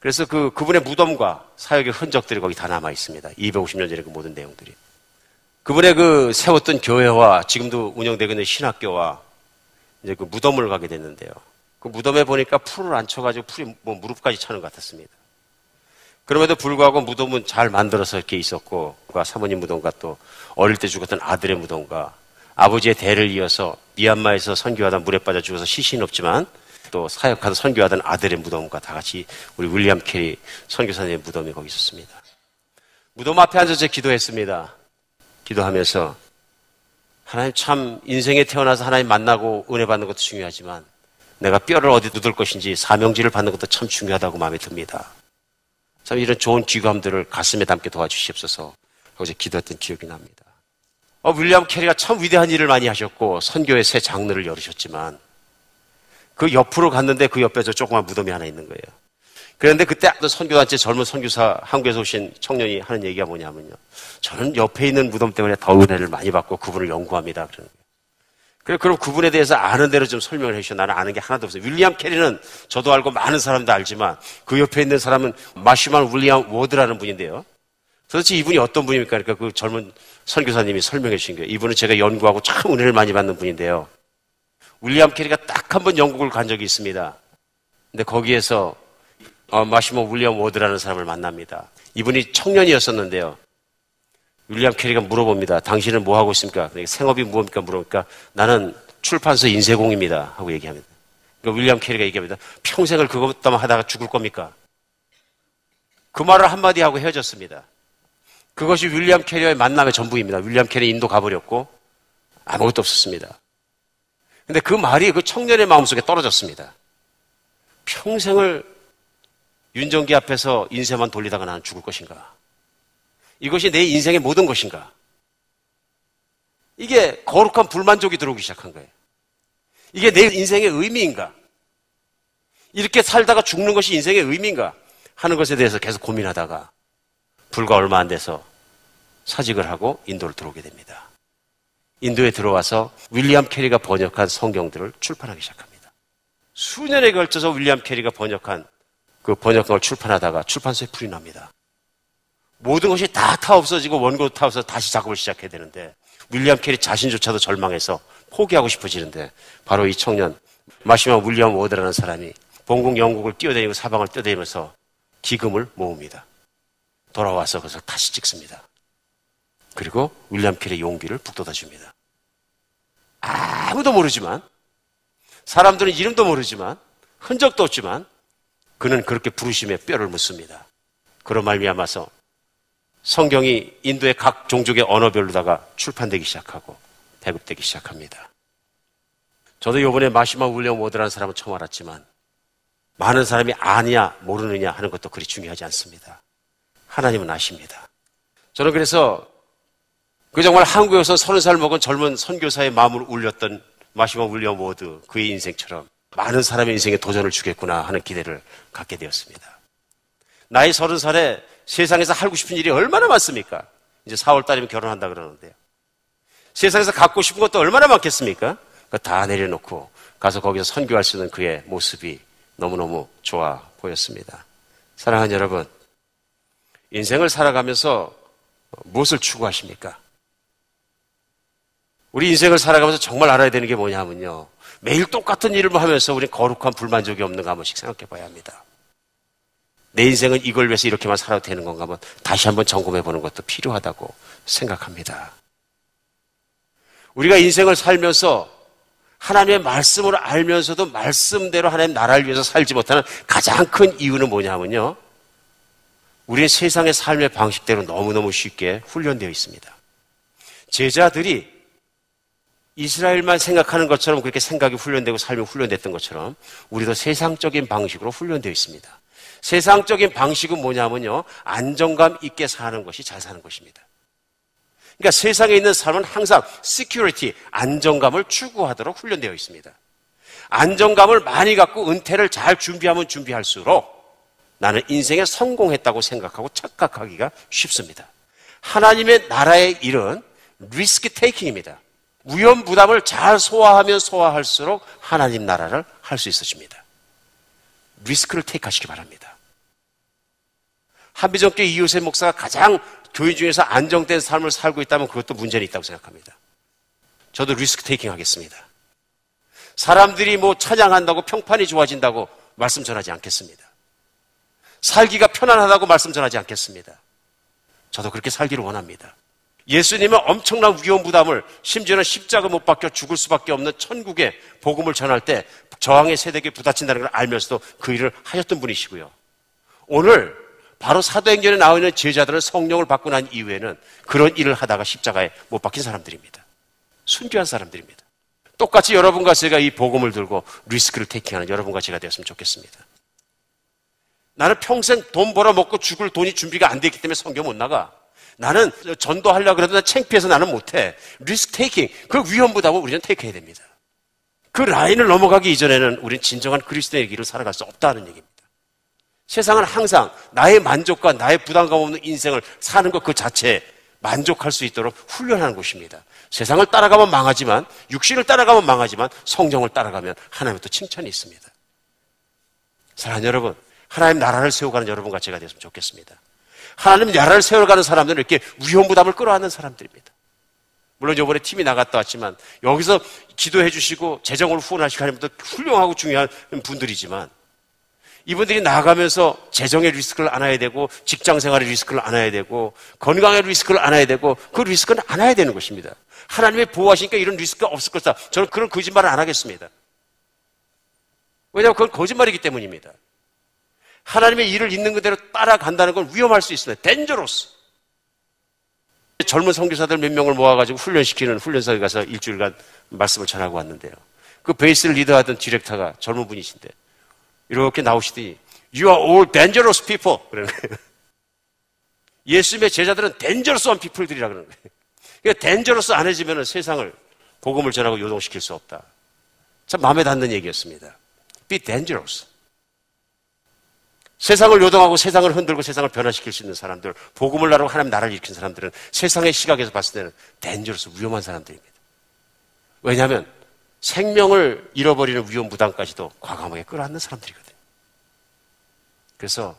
그래서 그 그분의 무덤과 사역의 흔적들이 거기 다 남아 있습니다. 250년 전의 그 모든 내용들이. 그분의 그 세웠던 교회와 지금도 운영되고 있는 신학교와 이제 그 무덤을 가게 됐는데요. 그 무덤에 보니까 풀을 안 쳐가지고 풀이 뭐 무릎까지 차는 것 같았습니다. 그럼에도 불구하고 무덤은 잘 만들어서 이렇게 있었고, 그 사모님 무덤과 또 어릴 때 죽었던 아들의 무덤과 아버지의 대를 이어서 미얀마에서 선교하다 물에 빠져 죽어서 시신은 없지만 또 사역하다 선교하던 아들의 무덤과 다 같이 우리 윌리엄 캐리 선교사님의 무덤이 거기 있었습니다. 무덤 앞에 앉아서 기도했습니다. 기도하면서 하나님 참 인생에 태어나서 하나님 만나고 은혜 받는 것도 중요하지만 내가 뼈를 어디 묻을 것인지 사명지를 받는 것도 참 중요하다고 마음에 듭니다. 참 이런 좋은 귀감들을 가슴에 담게 도와주시옵소서. 거기서 기도했던 기억이 납니다. 어, 윌리엄 캐리가 참 위대한 일을 많이 하셨고 선교의 새 장르를 열으셨지만 그 옆으로 갔는데 그 옆에 저 조그만 무덤이 하나 있는 거예요. 그런데 그때 선교단체 젊은 선교사 한국에서 오신 청년이 하는 얘기가 뭐냐면요. 저는 옆에 있는 무덤 때문에 더 은혜를 많이 받고 그분을 연구합니다. 그러는. 그래, 그럼 그분에 대해서 아는 대로 좀 설명을 해주셔. 나는 아는 게 하나도 없어요. 윌리엄 캐리는 저도 알고 많은 사람도 알지만 그 옆에 있는 사람은 마시만 윌리엄 워드라는 분인데요. 도대체 이분이 어떤 분입니까? 그러니까 그 젊은 선교사님이 설명해 주신 거예요. 이분은 제가 연구하고 참 은혜를 많이 받는 분인데요. 윌리엄 캐리가 딱 한 번 영국을 간 적이 있습니다. 근데 거기에서 어, 마시모 윌리엄 워드라는 사람을 만납니다. 이분이 청년이었었는데요. 윌리엄 캐리가 물어봅니다. 당신은 뭐 하고 있습니까? 생업이 무엇입니까? 물어보니까 나는 출판사 인쇄공입니다. 하고 얘기합니다. 그러니까 윌리엄 캐리가 얘기합니다. 평생을 그것만 하다가 죽을 겁니까? 그 말을 한마디 하고 헤어졌습니다. 그것이 윌리엄 캐리와의 만남의 전부입니다. 윌리엄 캐리 인도 가버렸고 아무것도 없었습니다. 근데 그 말이 그 청년의 마음속에 떨어졌습니다. 평생을 윤정기 앞에서 인쇄만 돌리다가 나는 죽을 것인가? 이것이 내 인생의 모든 것인가? 이게 거룩한 불만족이 들어오기 시작한 거예요. 이게 내 인생의 의미인가? 이렇게 살다가 죽는 것이 인생의 의미인가? 하는 것에 대해서 계속 고민하다가 불과 얼마 안 돼서 사직을 하고 인도를 들어오게 됩니다. 인도에 들어와서 윌리엄 캐리가 번역한 성경들을 출판하기 시작합니다. 수년에 걸쳐서 윌리엄 캐리가 번역한 그 번역을 출판하다가 출판소에 불이 납니다. 모든 것이 다 타 없어지고 원고 타 없어서 다시 작업을 시작해야 되는데 윌리엄 캐리 자신조차도 절망해서 포기하고 싶어지는데 바로 이 청년 마시마 윌리엄 워드라는 사람이 본국 영국을 뛰어다니고 사방을 뛰어다니면서 기금을 모읍니다. 돌아와서 그래서 다시 찍습니다. 그리고 윌리엄 캐리 용기를 북돋아 줍니다. 아무도 모르지만 사람들은 이름도 모르지만 흔적도 없지만 그는 그렇게 부르심에 뼈를 묻습니다. 그런 말미암아서 성경이 인도의 각 종족의 언어별로다가 출판되기 시작하고 배급되기 시작합니다. 저도 요번에 마시마 윌리엄 워드라는 사람은 처음 알았지만 많은 사람이 아냐 모르느냐 하는 것도 그리 중요하지 않습니다. 하나님은 아십니다. 저는 그래서 그 정말 한국에서 서른 살 먹은 젊은 선교사의 마음을 울렸던 마시모 윌리엄 워드 그의 인생처럼 많은 사람의 인생에 도전을 주겠구나 하는 기대를 갖게 되었습니다. 나이 서른 살에 세상에서 하고 싶은 일이 얼마나 많습니까? 이제 4월 달이면 결혼한다 그러는데요. 세상에서 갖고 싶은 것도 얼마나 많겠습니까? 다 내려놓고 가서 거기서 선교할 수 있는 그의 모습이 너무너무 좋아 보였습니다. 사랑하는 여러분, 인생을 살아가면서 무엇을 추구하십니까? 우리 인생을 살아가면서 정말 알아야 되는 게 뭐냐면요. 매일 똑같은 일을 하면서 우리 거룩한 불만족이 없는가 한 번씩 생각해 봐야 합니다. 내 인생은 이걸 위해서 이렇게만 살아도 되는 건가 한번 다시 한번 점검해 보는 것도 필요하다고 생각합니다. 우리가 인생을 살면서 하나님의 말씀을 알면서도 말씀대로 하나님 나라를 위해서 살지 못하는 가장 큰 이유는 뭐냐면요. 우리는 세상의 삶의 방식대로 너무너무 쉽게 훈련되어 있습니다. 제자들이 이스라엘만 생각하는 것처럼 그렇게 생각이 훈련되고 삶이 훈련됐던 것처럼 우리도 세상적인 방식으로 훈련되어 있습니다. 세상적인 방식은 뭐냐면요. 안정감 있게 사는 것이 잘 사는 것입니다. 그러니까 세상에 있는 사람은 항상 security, 안정감을 추구하도록 훈련되어 있습니다. 안정감을 많이 갖고 은퇴를 잘 준비하면 준비할수록 나는 인생에 성공했다고 생각하고 착각하기가 쉽습니다. 하나님의 나라의 일은 리스크 테이킹입니다. 위험 부담을 잘 소화하면 소화할수록 하나님 나라를 할 수 있어집니다. 리스크를 테이크하시기 바랍니다. 한비정교 이웃의 목사가 가장 교회 중에서 안정된 삶을 살고 있다면 그것도 문제는 있다고 생각합니다. 저도 리스크 테이킹 하겠습니다. 사람들이 뭐 찬양한다고 평판이 좋아진다고 말씀 전하지 않겠습니다. 살기가 편안하다고 말씀 전하지 않겠습니다. 저도 그렇게 살기를 원합니다. 예수님은 엄청난 위험 부담을 심지어는 십자가 못 박혀 죽을 수밖에 없는 천국의 복음을 전할 때 저항의 세대에 부딪힌다는 걸 알면서도 그 일을 하셨던 분이시고요. 오늘 바로 사도행전에 나와 있는 제자들은 성령을 받고 난 이후에는 그런 일을 하다가 십자가에 못 박힌 사람들입니다. 순교한 사람들입니다. 똑같이 여러분과 제가 이 복음을 들고 리스크를 테이킹하는 여러분과 제가 되었으면 좋겠습니다. 나는 평생 돈 벌어 먹고 죽을 돈이 준비가 안 됐기 때문에 성경 못 나가. 나는 전도하려고 해도 창피해서 나는 못해. 리스크 테이킹. 그 위험 부담을 우리는 테이크해야 됩니다. 그 라인을 넘어가기 이전에는 우리는 진정한 그리스도의 길을 살아갈 수 없다는 얘기입니다. 세상은 항상 나의 만족과 나의 부담감 없는 인생을 사는 것 그 자체에 만족할 수 있도록 훈련하는 곳입니다. 세상을 따라가면 망하지만, 육신을 따라가면 망하지만, 성령을 따라가면 하나님의 또 칭찬이 있습니다. 사랑하는 여러분, 하나님 나라를 세워가는 여러분과 제가 되었으면 좋겠습니다. 하나님 나라를 세워가는 사람들은 이렇게 위험 부담을 끌어안는 사람들입니다. 물론 이번에 팀이 나갔다 왔지만 여기서 기도해 주시고 재정을 후원하시고 하는 분도 훌륭하고 중요한 분들이지만 이분들이 나가면서 재정의 리스크를 안아야 되고 직장 생활의 리스크를 안아야 되고 건강의 리스크를 안아야 되고 그 리스크는 안아야 되는 것입니다. 하나님의 보호하시니까 이런 리스크가 없을 것이다. 저는 그런 거짓말을 안 하겠습니다. 왜냐하면 그건 거짓말이기 때문입니다. 하나님의 일을 있는 그대로 따라간다는 건 위험할 수 있습니다. 덴저로스. 젊은 선교사들 몇 명을 모아가지고 훈련시키는 훈련소에 가서 일주일간 말씀을 전하고 왔는데요. 그 베이스를 리더하던 디렉터가 젊은 분이신데 이렇게 나오시더니 You are all dangerous people. 그러는 거예요. [laughs] 예수님의 제자들은 덴저러스한 피플들이라 그러는 거예요. 그러니까 덴저러스 안 해지면 세상을 복음을 전하고 요동시킬 수 없다. 참 마음에 닿는 얘기였습니다. Be dangerous. 세상을 요동하고 세상을 흔들고 세상을 변화시킬 수 있는 사람들, 복음을 나르고 하나님 나라를 일으킨 사람들은 세상의 시각에서 봤을 때는 덴저로서 위험한 사람들입니다. 왜냐하면 생명을 잃어버리는 위험 부담까지도 과감하게 끌어안는 사람들이거든요. 그래서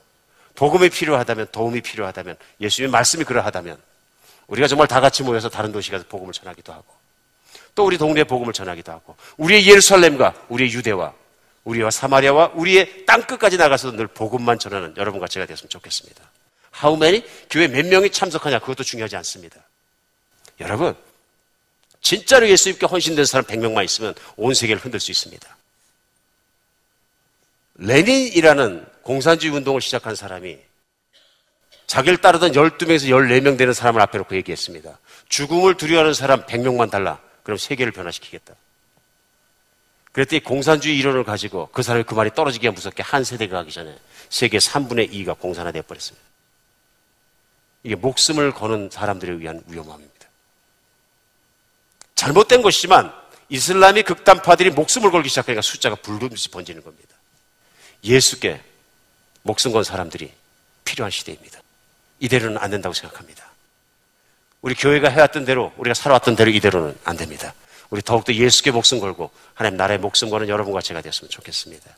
복음이 필요하다면, 도움이 필요하다면, 예수님의 말씀이 그러하다면, 우리가 정말 다 같이 모여서 다른 도시 가서 복음을 전하기도 하고, 또 우리 동네에 복음을 전하기도 하고, 우리의 예루살렘과 우리의 유대와 우리와 사마리아와 우리의 땅 끝까지 나가서 늘 복음만 전하는 여러분과 제가 되었으면 좋겠습니다. Many? 교회 몇 명이 참석하냐 그것도 중요하지 않습니다. 여러분 진짜로 예수님께 헌신된 사람 100명만 있으면 온 세계를 흔들 수 있습니다. 레닌이라는 공산주의 운동을 시작한 사람이 자기를 따르던 12명에서 14명 되는 사람을 앞에 놓고 얘기했습니다. 죽음을 두려워하는 사람 100명만 달라. 그럼 세계를 변화시키겠다. 그랬더니 공산주의 이론을 가지고 그 사람이 그 말이 떨어지기가 무섭게 한 세대가 가기 전에 세계 3분의 2가 공산화되어 버렸습니다. 이게 목숨을 거는 사람들에 의한 위험함입니다. 잘못된 것이지만 이슬람이 극단파들이 목숨을 걸기 시작하니까 숫자가 불금듯이 번지는 겁니다. 예수께 목숨 건 사람들이 필요한 시대입니다. 이대로는 안 된다고 생각합니다. 우리 교회가 해왔던 대로, 우리가 살아왔던 대로 이대로는 안 됩니다. 우리 더욱더 예수께 목숨 걸고 하나님 나라에 목숨 거는 여러분과 제가 되었으면 좋겠습니다.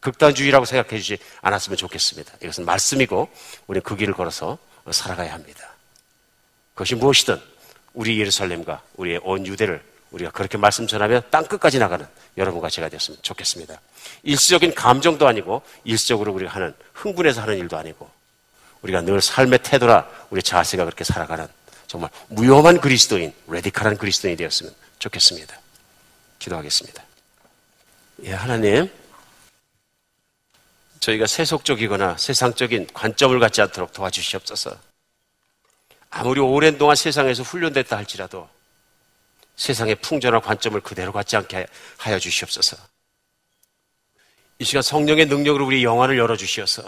극단주의라고 생각해 주지 않았으면 좋겠습니다. 이것은 말씀이고 우리는 그 길을 걸어서 살아가야 합니다. 그것이 무엇이든 우리 예루살렘과 우리의 온 유대를 우리가 그렇게 말씀 전하며 땅 끝까지 나가는 여러분과 제가 되었으면 좋겠습니다. 일시적인 감정도 아니고 일시적으로 우리가 하는 흥분해서 하는 일도 아니고 우리가 늘 삶의 태도나 우리 자세가 그렇게 살아가는 정말 무용한 그리스도인, 레디칼한 그리스도인이 되었으면 좋겠습니다. 기도하겠습니다. 예, 하나님. 저희가 세속적이거나 세상적인 관점을 갖지 않도록 도와주시옵소서. 아무리 오랜 동안 세상에서 훈련됐다 할지라도 세상의 풍전한 관점을 그대로 갖지 않게 하여 주시옵소서. 이 시간 성령의 능력으로 우리 영안을 열어주시어서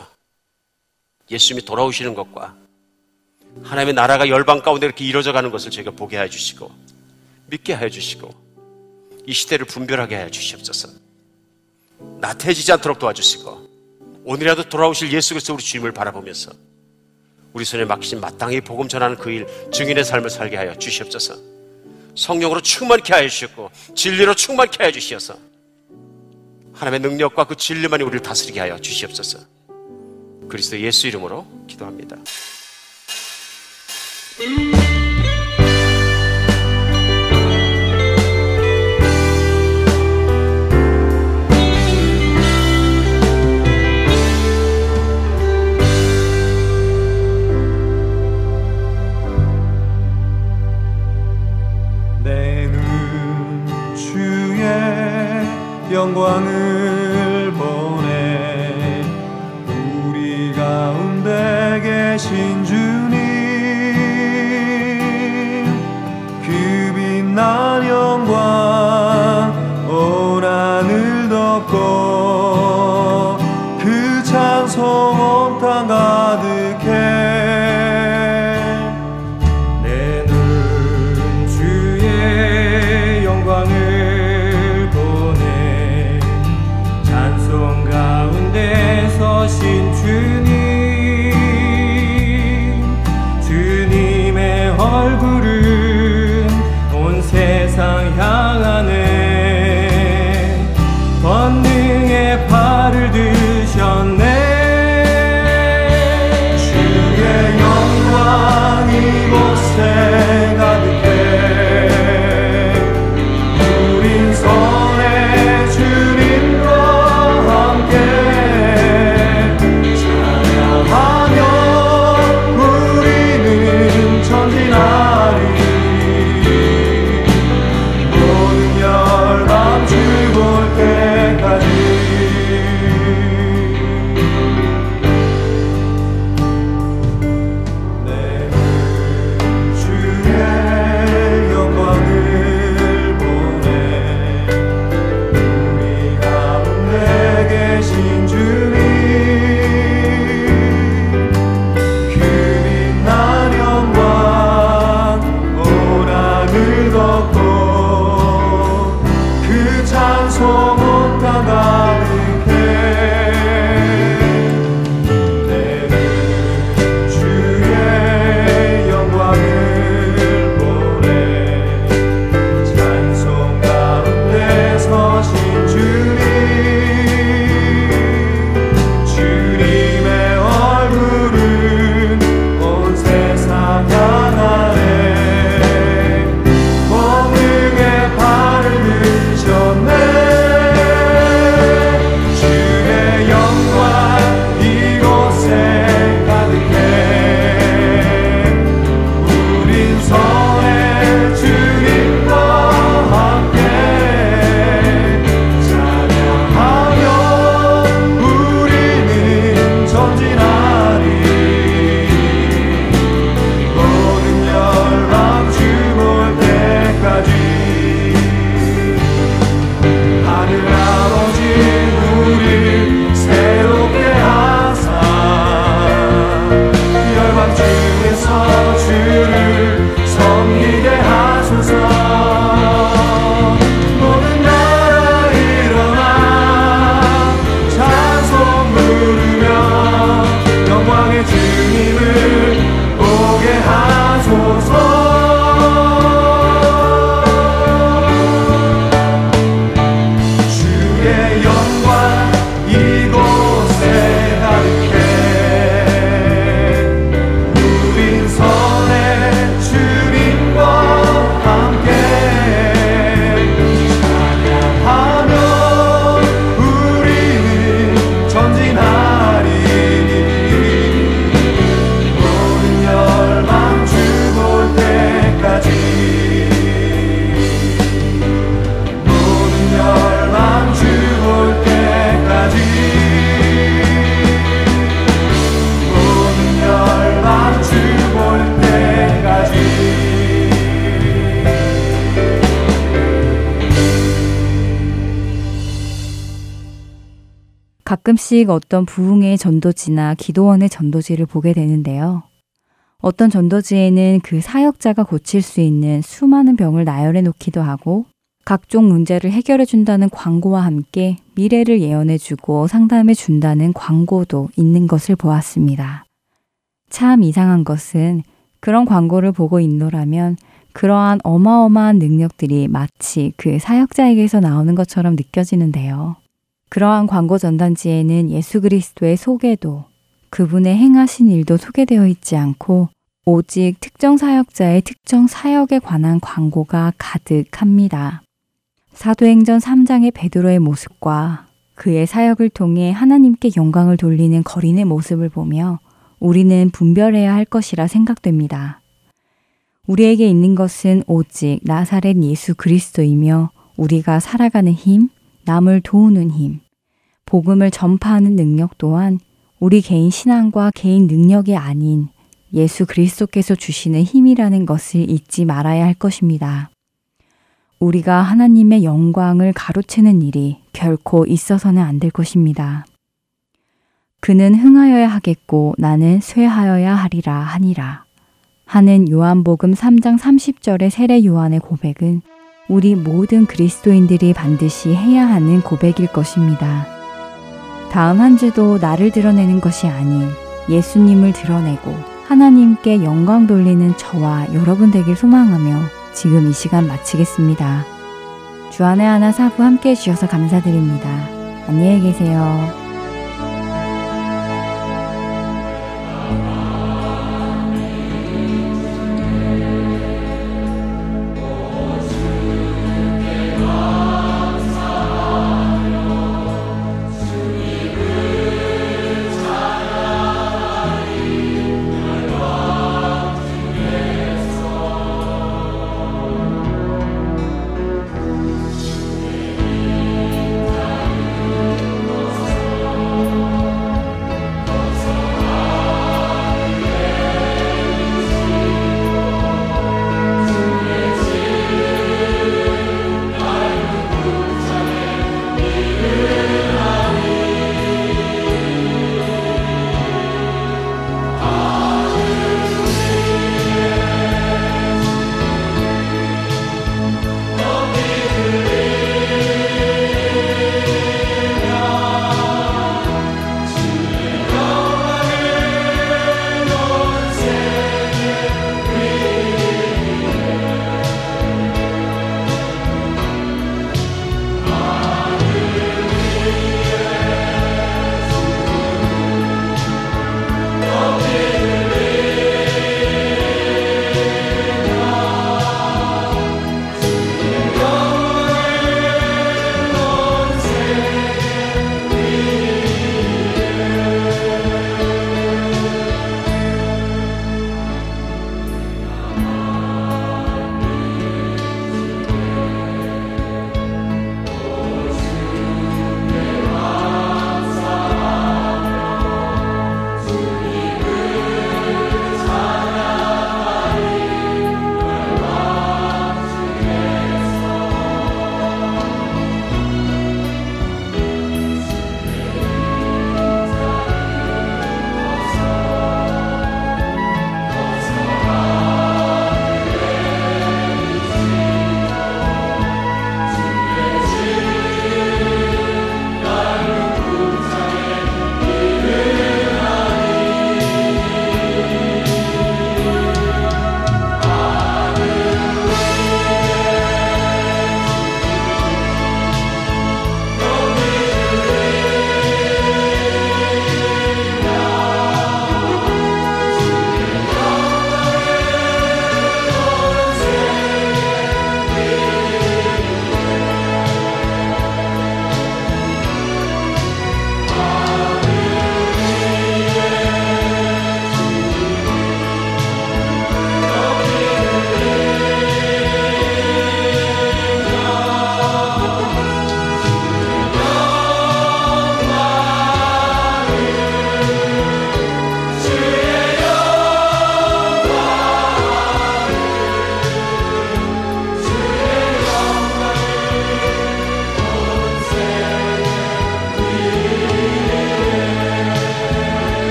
예수님이 돌아오시는 것과 하나님의 나라가 열방 가운데 이렇게 이루어져 가는 것을 저희가 보게 하여 주시고 믿게 하여 주시고 이 시대를 분별하게 하여 주시옵소서. 나태해지지 않도록 도와주시고 오늘이라도 돌아오실 예수 그리스도 우리 주님을 바라보면서 우리 손에 맡기신 마땅히 복음 전하는 그 일 증인의 삶을 살게 하여 주시옵소서. 성령으로 충만케 하여 주셨고 진리로 충만케 하여 주시어서 하나님의 능력과 그 진리만이 우리를 다스리게 하여 주시옵소서. 그리스도 예수 이름으로 기도합니다. 가끔씩 어떤 부흥의 전도지나 기도원의 전도지를 보게 되는데요. 어떤 전도지에는 그 사역자가 고칠 수 있는 수많은 병을 나열해 놓기도 하고 각종 문제를 해결해 준다는 광고와 함께 미래를 예언해 주고 상담해 준다는 광고도 있는 것을 보았습니다. 참 이상한 것은 그런 광고를 보고 있노라면 그러한 어마어마한 능력들이 마치 그 사역자에게서 나오는 것처럼 느껴지는데요. 그러한 광고 전단지에는 예수 그리스도의 소개도 그분의 행하신 일도 소개되어 있지 않고 오직 특정 사역자의 특정 사역에 관한 광고가 가득합니다. 사도행전 3장의 베드로의 모습과 그의 사역을 통해 하나님께 영광을 돌리는 거린의 모습을 보며 우리는 분별해야 할 것이라 생각됩니다. 우리에게 있는 것은 오직 나사렛 예수 그리스도이며 우리가 살아가는 힘, 남을 도우는 힘, 복음을 전파하는 능력 또한 우리 개인 신앙과 개인 능력이 아닌 예수 그리스도께서 주시는 힘이라는 것을 잊지 말아야 할 것입니다. 우리가 하나님의 영광을 가로채는 일이 결코 있어서는 안 될 것입니다. 그는 흥하여야 하겠고 나는 쇠하여야 하리라 하니라. 하는 요한복음 3장 30절의 세례 요한의 고백은 우리 모든 그리스도인들이 반드시 해야 하는 고백일 것입니다. 다음 한 주도 나를 드러내는 것이 아닌 예수님을 드러내고 하나님께 영광 돌리는 저와 여러분 되길 소망하며 지금 이 시간 마치겠습니다. 주안의 하나 사부 함께 해주셔서 감사드립니다. 안녕히 계세요.